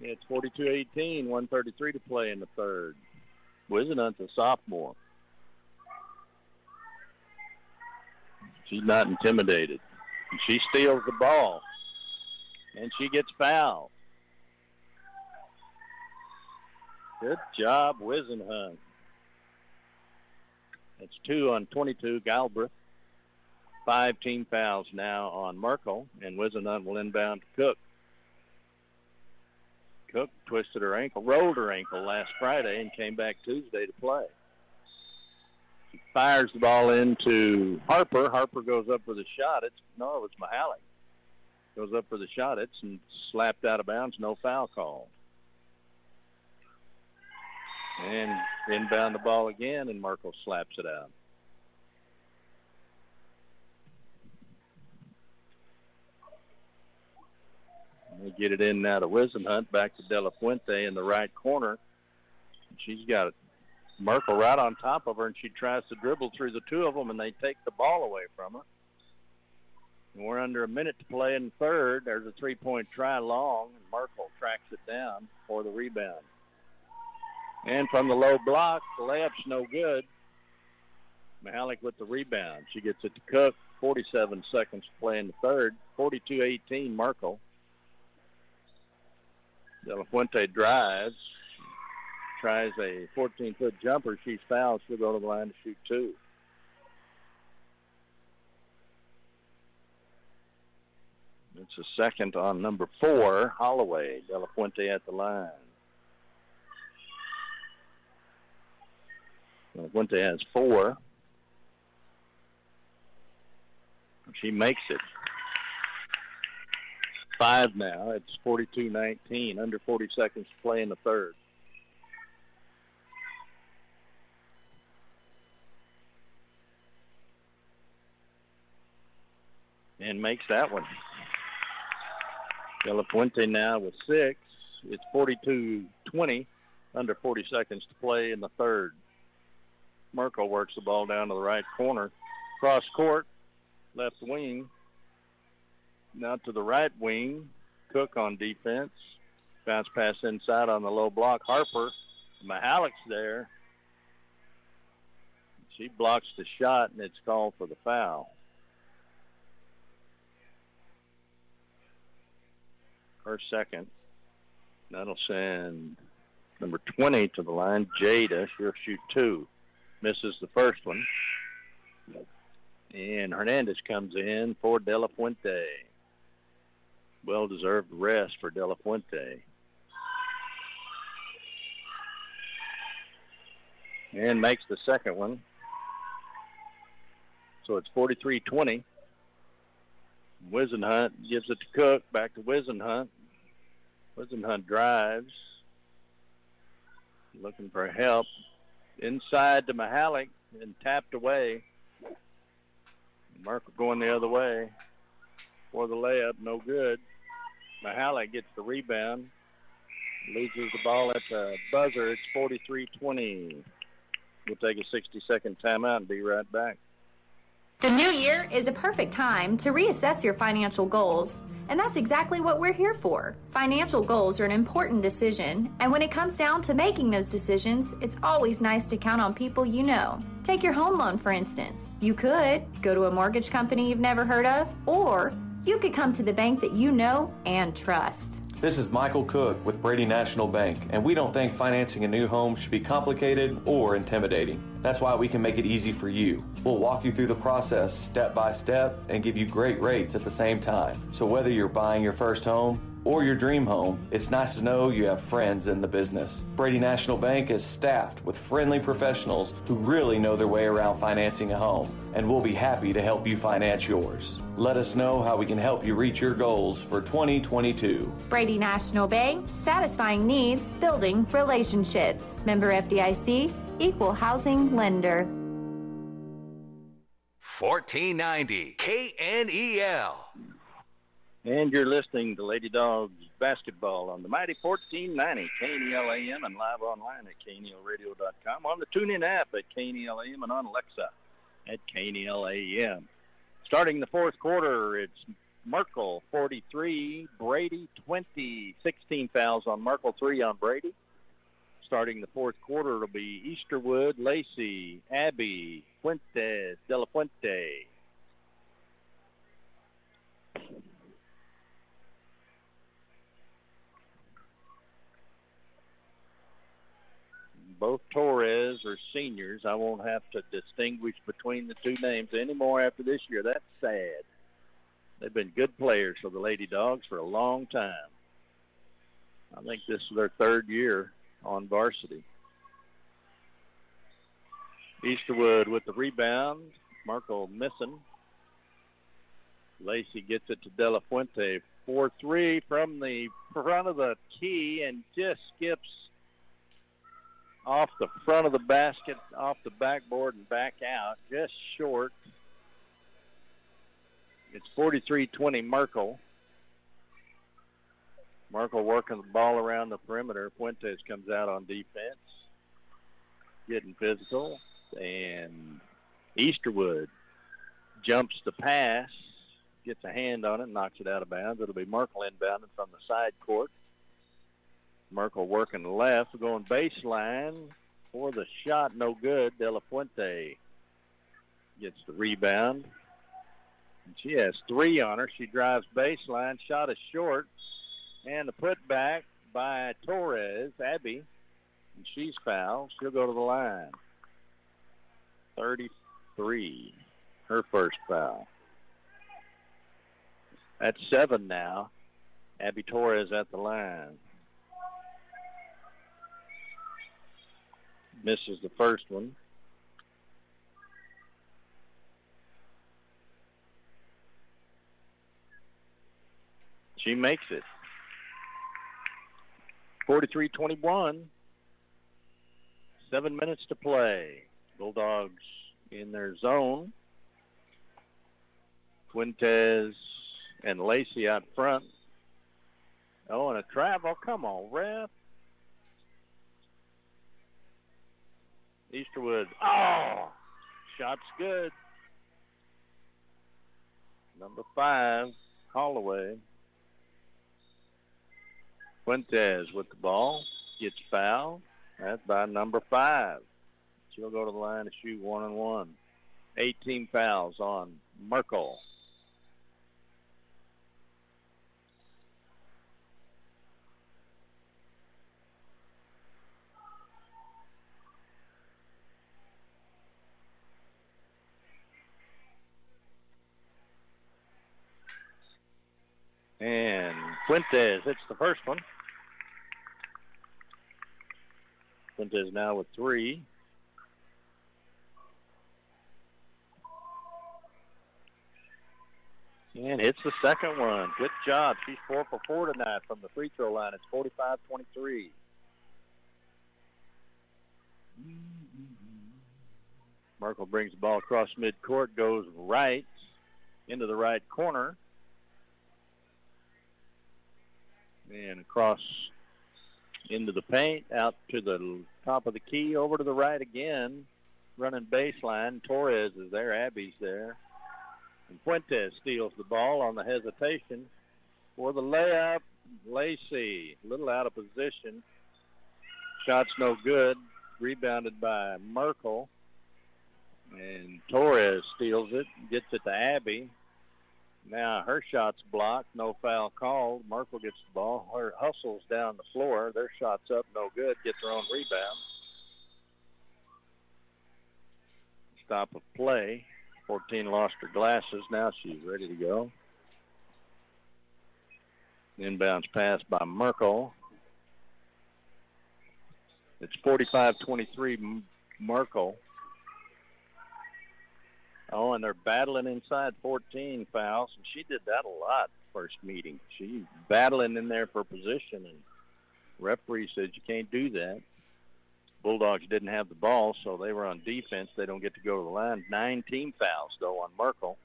It's 42-18, 133 to play in the third. Wisenhunt's a sophomore. She's not intimidated. She steals the ball. And she gets fouled. Good job, Wisenhunt. That's two on 22, Galbraith. Five team fouls now on Merkel, and Wisenhunt will inbound to Cook. Cook twisted her ankle, rolled her ankle last Friday, and came back Tuesday to play. She fires the ball into Harper. Harper goes up for the shot. It's no, it was Mahalik. Goes up for the shot. It's and slapped out of bounds. No foul call. And inbound the ball again, and Merkel slaps it out. We get it in now to hunt back to De La Fuente in the right corner. She's got. Merkel right on top of her, and she tries to dribble through the two of them, and they take the ball away from her. And we're under a minute to play in third. There's a three-point try long, and Merkel tracks it down for the rebound. And from the low block, the layup's no good. Mahalik with the rebound. She gets it to Cook. 47 seconds to play in the third. 42-18 Merkel. De La Fuente drives, tries a 14-foot jumper. She's fouled. She'll go to the line to shoot two. It's a second on number four, Holloway. De La Fuente at the line. Uh, La Fuente has four. She makes it. Five now. It's 42-19. Under 40 seconds to play in the third. And makes that one. De La Fuente now with six. It's 42-20, under 40 seconds to play in the third. Merkel works the ball down to the right corner. Cross court, left wing. Now to the right wing. Cook on defense. Bounce pass inside on the low block. Harper. Mahalik's there. She blocks the shot, and it's called for the foul. her second. That'll send number 20 to the line, Jada. She'll shoot two. Misses the first one. And Hernandez comes in for De La Fuente. Well-deserved rest for De La Fuente. And makes the second one. So it's 43-20. Wisenhunt gives it to Cook. Back to Wisenhunt. Wisenhunt drives. Looking for help. Inside to Mahalik and tapped away. Merkel going the other way for the layup. No good. Mahalik gets the rebound. Loses the ball at the buzzer. It's 43-20. We'll take a 60-second timeout and be right back. The new year is a perfect time to reassess your financial goals. And that's exactly what we're here for. Financial goals are an important decision, and when it comes down to making those decisions, it's always nice to count on people you know. Take your home loan, for instance. You could go to a mortgage company you've never heard of, or you could come to the bank that you know and trust. This is Michael Cook with Brady National Bank, and we don't think financing a new home should be complicated or intimidating. That's why we can make it easy for you. We'll walk you through the process step by step and give you great rates at the same time. So whether you're buying your first home, or your dream home, it's nice to know you have friends in the business. Brady National Bank is staffed with friendly professionals who really know their way around financing a home, and we'll be happy to help you finance yours. Let us know how we can help you reach your goals for 2022. Brady National Bank, satisfying needs, building relationships. Member FDIC, equal housing lender. 1490 KNEL. And you're listening to Lady Dogs basketball on the mighty 1490 KNEL AM and live online at KNELradio.com on the TuneIn app at KNEL AM and on Alexa at KNEL AM. Starting the fourth quarter, it's Merkel 43, Brady 20, 16 fouls on Merkel, 3 on Brady. Starting the fourth quarter, it'll be Easterwood, Lacey, Abbey, Fuentes, De La Fuente. Both Torres are seniors. I won't have to distinguish between the two names anymore after this year. That's sad. They've been good players for the Lady Dogs for a long time. I think this is their third year on varsity. Easterwood with the rebound. Merkel missing. Lacey gets it to De La Fuente. 4-3 from the front of the key and just skips off the front of the basket, off the backboard and back out, just short. It's 43-20 Merkel. Merkel working the ball around the perimeter. Fuentes comes out on defense, getting physical, and Easterwood jumps the pass, gets a hand on it, knocks it out of bounds. It'll be Merkel inbounded from the side court. Merkel working left, going baseline for the shot, no good. De La Fuente gets the rebound. And she has three on her. She drives baseline, shot is short, and the putback by Torres, Abby, and she's fouled. She'll go to the line. 33, her first foul. That's seven now. Abby Torres at the line. Misses the first one. She makes it. 43-21. Seven minutes to play. Bulldogs in their zone. Fuentes and Lacey out front. Oh, and a travel. Come on, ref. Easterwood. Oh, shot's good. Number five, Holloway. Fuentes with the ball. Gets fouled. That's by number five. She'll go to the line to shoot one and one. 18 fouls on Merkel. And Fuentes hits the first one. Fuentes now with three. And hits the second one. Good job. She's four for four tonight from the free throw line. It's 45-23. Merkel brings the ball across midcourt, goes right into the right corner. And across into the paint, out to the top of the key, over to the right again, running baseline. Torres is there, Abby's there. And Fuentes steals the ball on the hesitation for the layup. Lacey, a little out of position. Shot's no good. Rebounded by Merkel. And Torres steals it, gets it to Abby. Now her shot's blocked, no foul called. Merkel gets the ball. Her hustles down the floor. Their shot's up, no good. Gets her own rebound. Stop of play. 14 lost her glasses. Now she's ready to go. Inbounds pass by Merkel. It's 45-23 Merkel. Oh, and they're battling inside 14 fouls, and she did that a lot first meeting. She's battling in there for position, and referee said you can't do that. Bulldogs didn't have the ball, so they were on defense. They don't get to go to the line. Nine team fouls, though, on Merkel.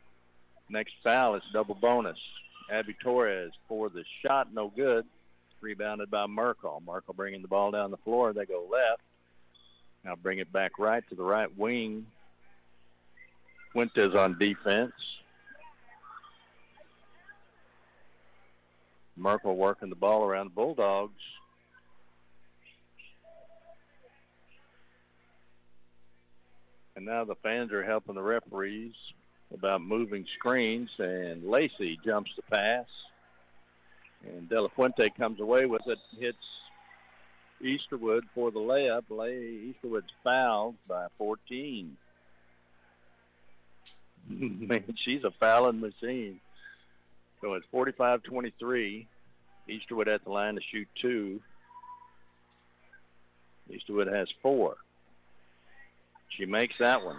Next foul is double bonus. Abby Torres for the shot, no good. Rebounded by Merkel. Merkel bringing the ball down the floor. They go left. Now bring it back right to the right wing. Fuentes on defense. Merkel working the ball around the Bulldogs. And now the fans are helping the referees about moving screens, and Lacey jumps the pass. And De La Fuente comes away with it, hits Easterwood for the layup. Easterwood's fouled by 14. [LAUGHS] Man, she's a fouling machine. So it's 45-23. Easterwood at the line to shoot two. Easterwood has four. She makes that one.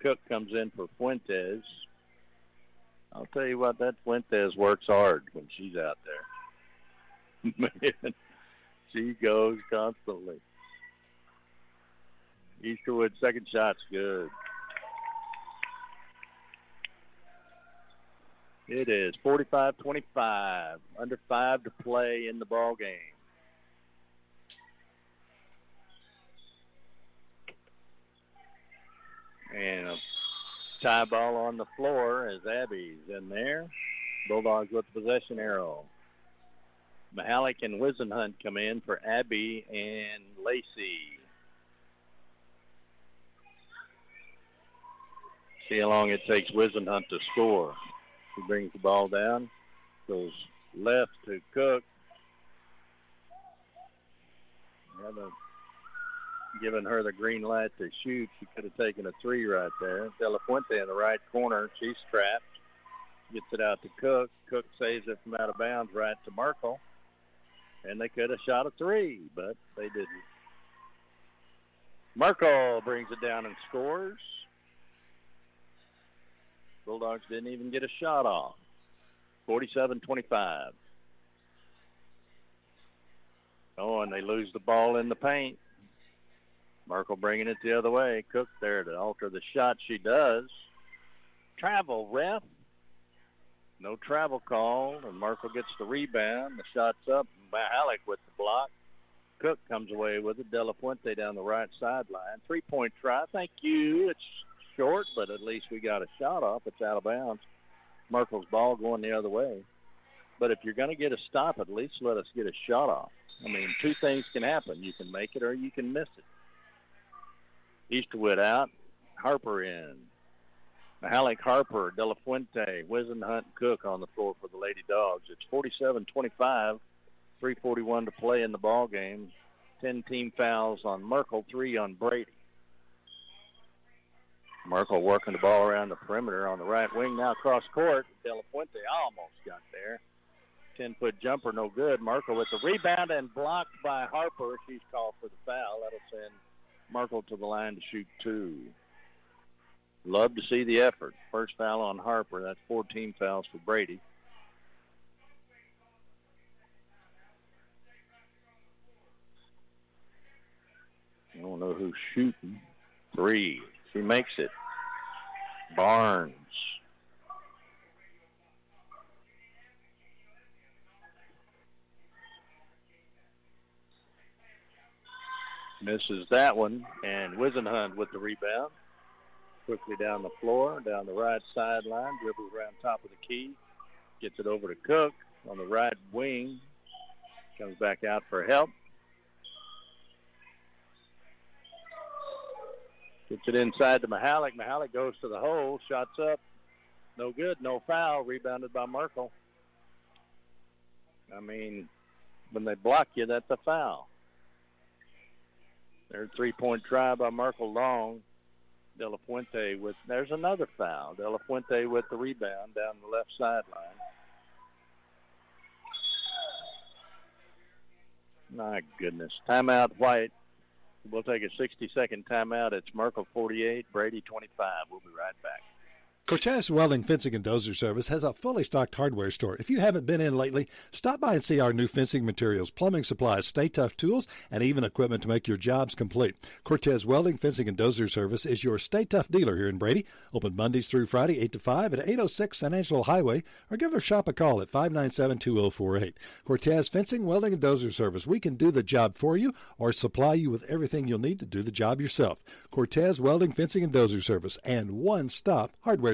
Cook comes in for Fuentes. I'll tell you what, that Fuentes works hard when she's out there. [LAUGHS] Man, she goes constantly. Easterwood second shot's good. It is 45-25, under five to play in the ball game. And a tie ball on the floor as Abby's in there. Bulldogs with the possession arrow. Mahalik and Whisenhunt come in for Abby and Lacey. See how long it takes Whisenhunt to score. He brings the ball down, goes left to Cook. Haven't given her the green light to shoot. She could have taken a three right there. De Fuente in the right corner. She's trapped. Gets it out to Cook. Cook saves it from out of bounds right to Merkel. And they could have shot a three, but they didn't. Merkel brings it down and scores. Bulldogs didn't even get a shot off. 47-25. Oh, and they lose the ball in the paint. Merkel bringing it the other way. Cook there to alter the shot. She does. Travel, ref. No travel call, and Merkel gets the rebound. The shot's up. Mahalik with the block. Cook comes away with it. De La Fuente down the right sideline. Three-point try. Thank you. It's short, but at least we got a shot off. It's out of bounds. Merkel's ball going the other way. But if you're going to get a stop, at least let us get a shot off. I mean, two things can happen. You can make it or you can miss it. Easterwood out. Harper in. Mahalik Harper, De La Fuente, Whisenhunt, Cook on the floor for the Lady Dogs. It's 47-25, 341 to play in the ball game. 10 team fouls on Merkel, three on Brady. Merkel working the ball around the perimeter on the right wing. Now cross court. De La Fuente almost got there. 10-foot jumper, no good. Merkel with the rebound and blocked by Harper. She's called for the foul. That'll send Merkel to the line to shoot two. Love to see the effort. First foul on Harper. That's 14 fouls for Brady. I don't know who's shooting. Three. She makes it. Barnes. Misses that one, and Whisenhunt with the rebound. Quickly down the floor, down the right sideline, dribbles around top of the key, gets it over to Cook on the right wing, comes back out for help. Gets it inside to Mahalik. Mahalik goes to the hole, shots up. No good, no foul. Rebounded by Merkel. I mean, when they block you, that's a foul. There's three-point try by Merkel Long. De La Fuente with, there's another foul. De La Fuente with the rebound down the left sideline. My goodness. Timeout White. We'll take a 60-second timeout. It's Merkel 48, Brady 25. We'll be right back. Cortez Welding Fencing and Dozer Service has a fully stocked hardware store. If you haven't been in lately, stop by and see our new fencing materials, plumbing supplies, Stay-Tuff tools, and even equipment to make your jobs complete. Cortez Welding Fencing and Dozer Service is your Stay-Tuff dealer here in Brady. Open Mondays through Friday, 8 to 5 at 806 San Angelo Highway, or give our shop a call at 597-2048. Cortez Fencing, Welding, and Dozer Service. We can do the job for you or supply you with everything you'll need to do the job yourself. Cortez Welding, Fencing, and Dozer Service, and one-stop hardware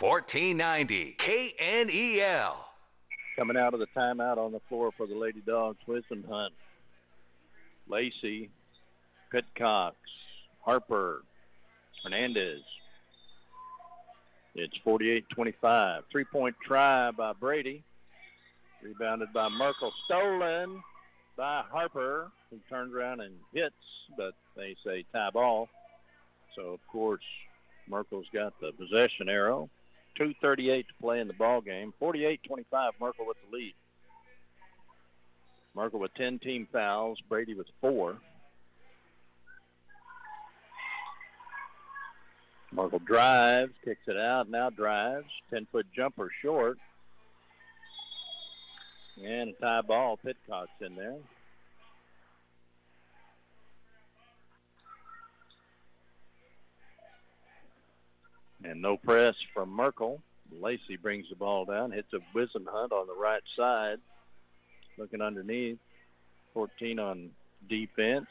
1490 KNEL. Coming out of the timeout on the floor for the Lady Dogs, Wisdom Whisenhunt, Lacey, Pitcox, Harper, Hernandez. It's 48-25. Three-point try by Brady. Rebounded by Merkel. Stolen by Harper, who turns around and hits, but they say tie ball. So, of course, Merkel's got the possession arrow. 2.38 to play in the ball game. 48-25, Merkel with the lead. Merkel with 10 team fouls. Brady with four. Merkel drives, kicks it out, now drives. 10-foot jumper short. And a tie ball. Pitcock's in there. And no press from Merkel. Lacey brings the ball down, hits a Wisdom Hunt on the right side. Looking underneath. 14 on defense.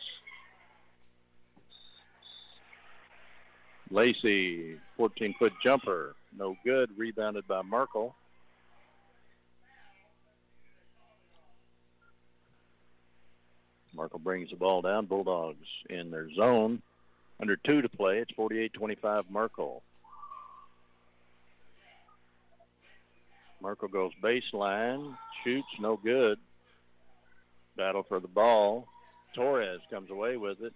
Lacey, 14-foot jumper. No good. Rebounded by Merkel. Merkel brings the ball down. Bulldogs in their zone. Under two to play. It's 48-25 Merkel. Merkel goes baseline. Shoots. No good. Battle for the ball. Torres comes away with it.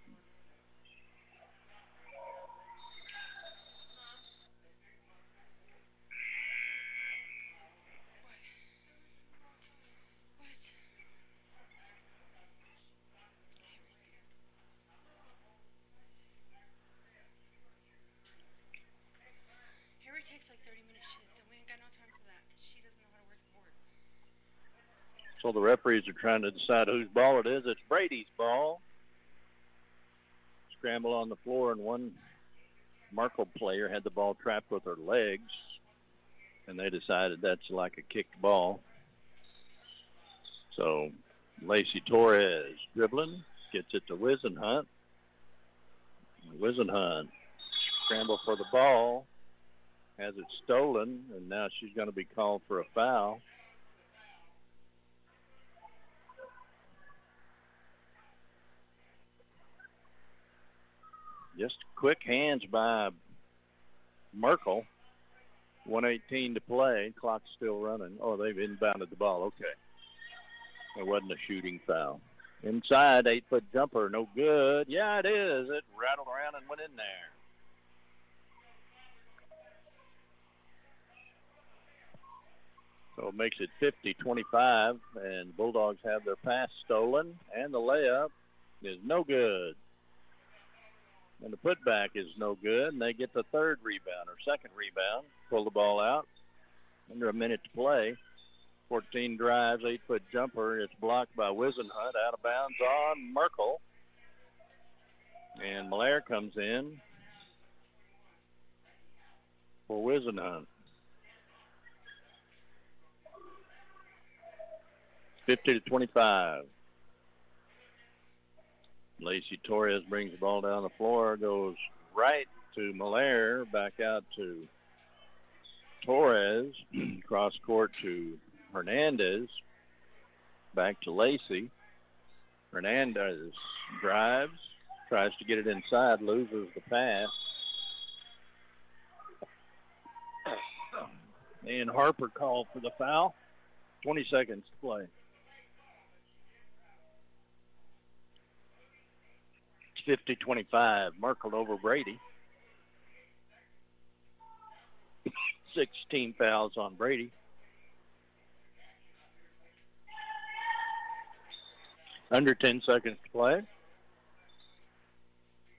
So the referees are trying to decide whose ball it is. It's Brady's ball. Scramble on the floor, and one Merkel player had the ball trapped with her legs, and they decided that's like a kicked ball. So Lacey Torres dribbling, gets it to Whisenhunt. Whisenhunt scramble for the ball, has it stolen, and now she's going to be called for a foul. Just quick hands by Merkel. 118 to play. Clock's still running. Oh, they've inbounded the ball. Okay. It wasn't a shooting foul. Inside, eight-foot jumper. No good. Yeah, it is. It rattled around and went in there. So it makes it 50-25, and Bulldogs have their pass stolen, and the layup is no good. And the putback is no good, and they get the third rebound or second rebound, pull the ball out. Under a minute to play. 14 drives, eight-foot jumper. It's blocked by Whisenhunt, out of bounds on Merkel. And Malaire comes in for Whisenhunt. 50 to 25. Lacey Torres brings the ball down the floor, goes right to Malaire, back out to Torres, [CLEARS THROAT] cross court to Hernandez, back to Lacey. Hernandez drives, tries to get it inside, loses the pass. [CLEARS THROAT] And Harper called for the foul. 20 seconds to play. 50-25. Merkel over Brady. [LAUGHS] 16 fouls on Brady. Under 10 seconds to play.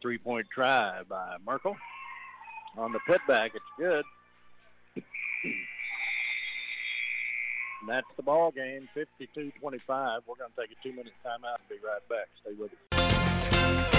Three-point try by Merkel. On the putback, it's good. And that's the ball game, 52-25. We're going to take a two-minute timeout and be right back. Stay with us.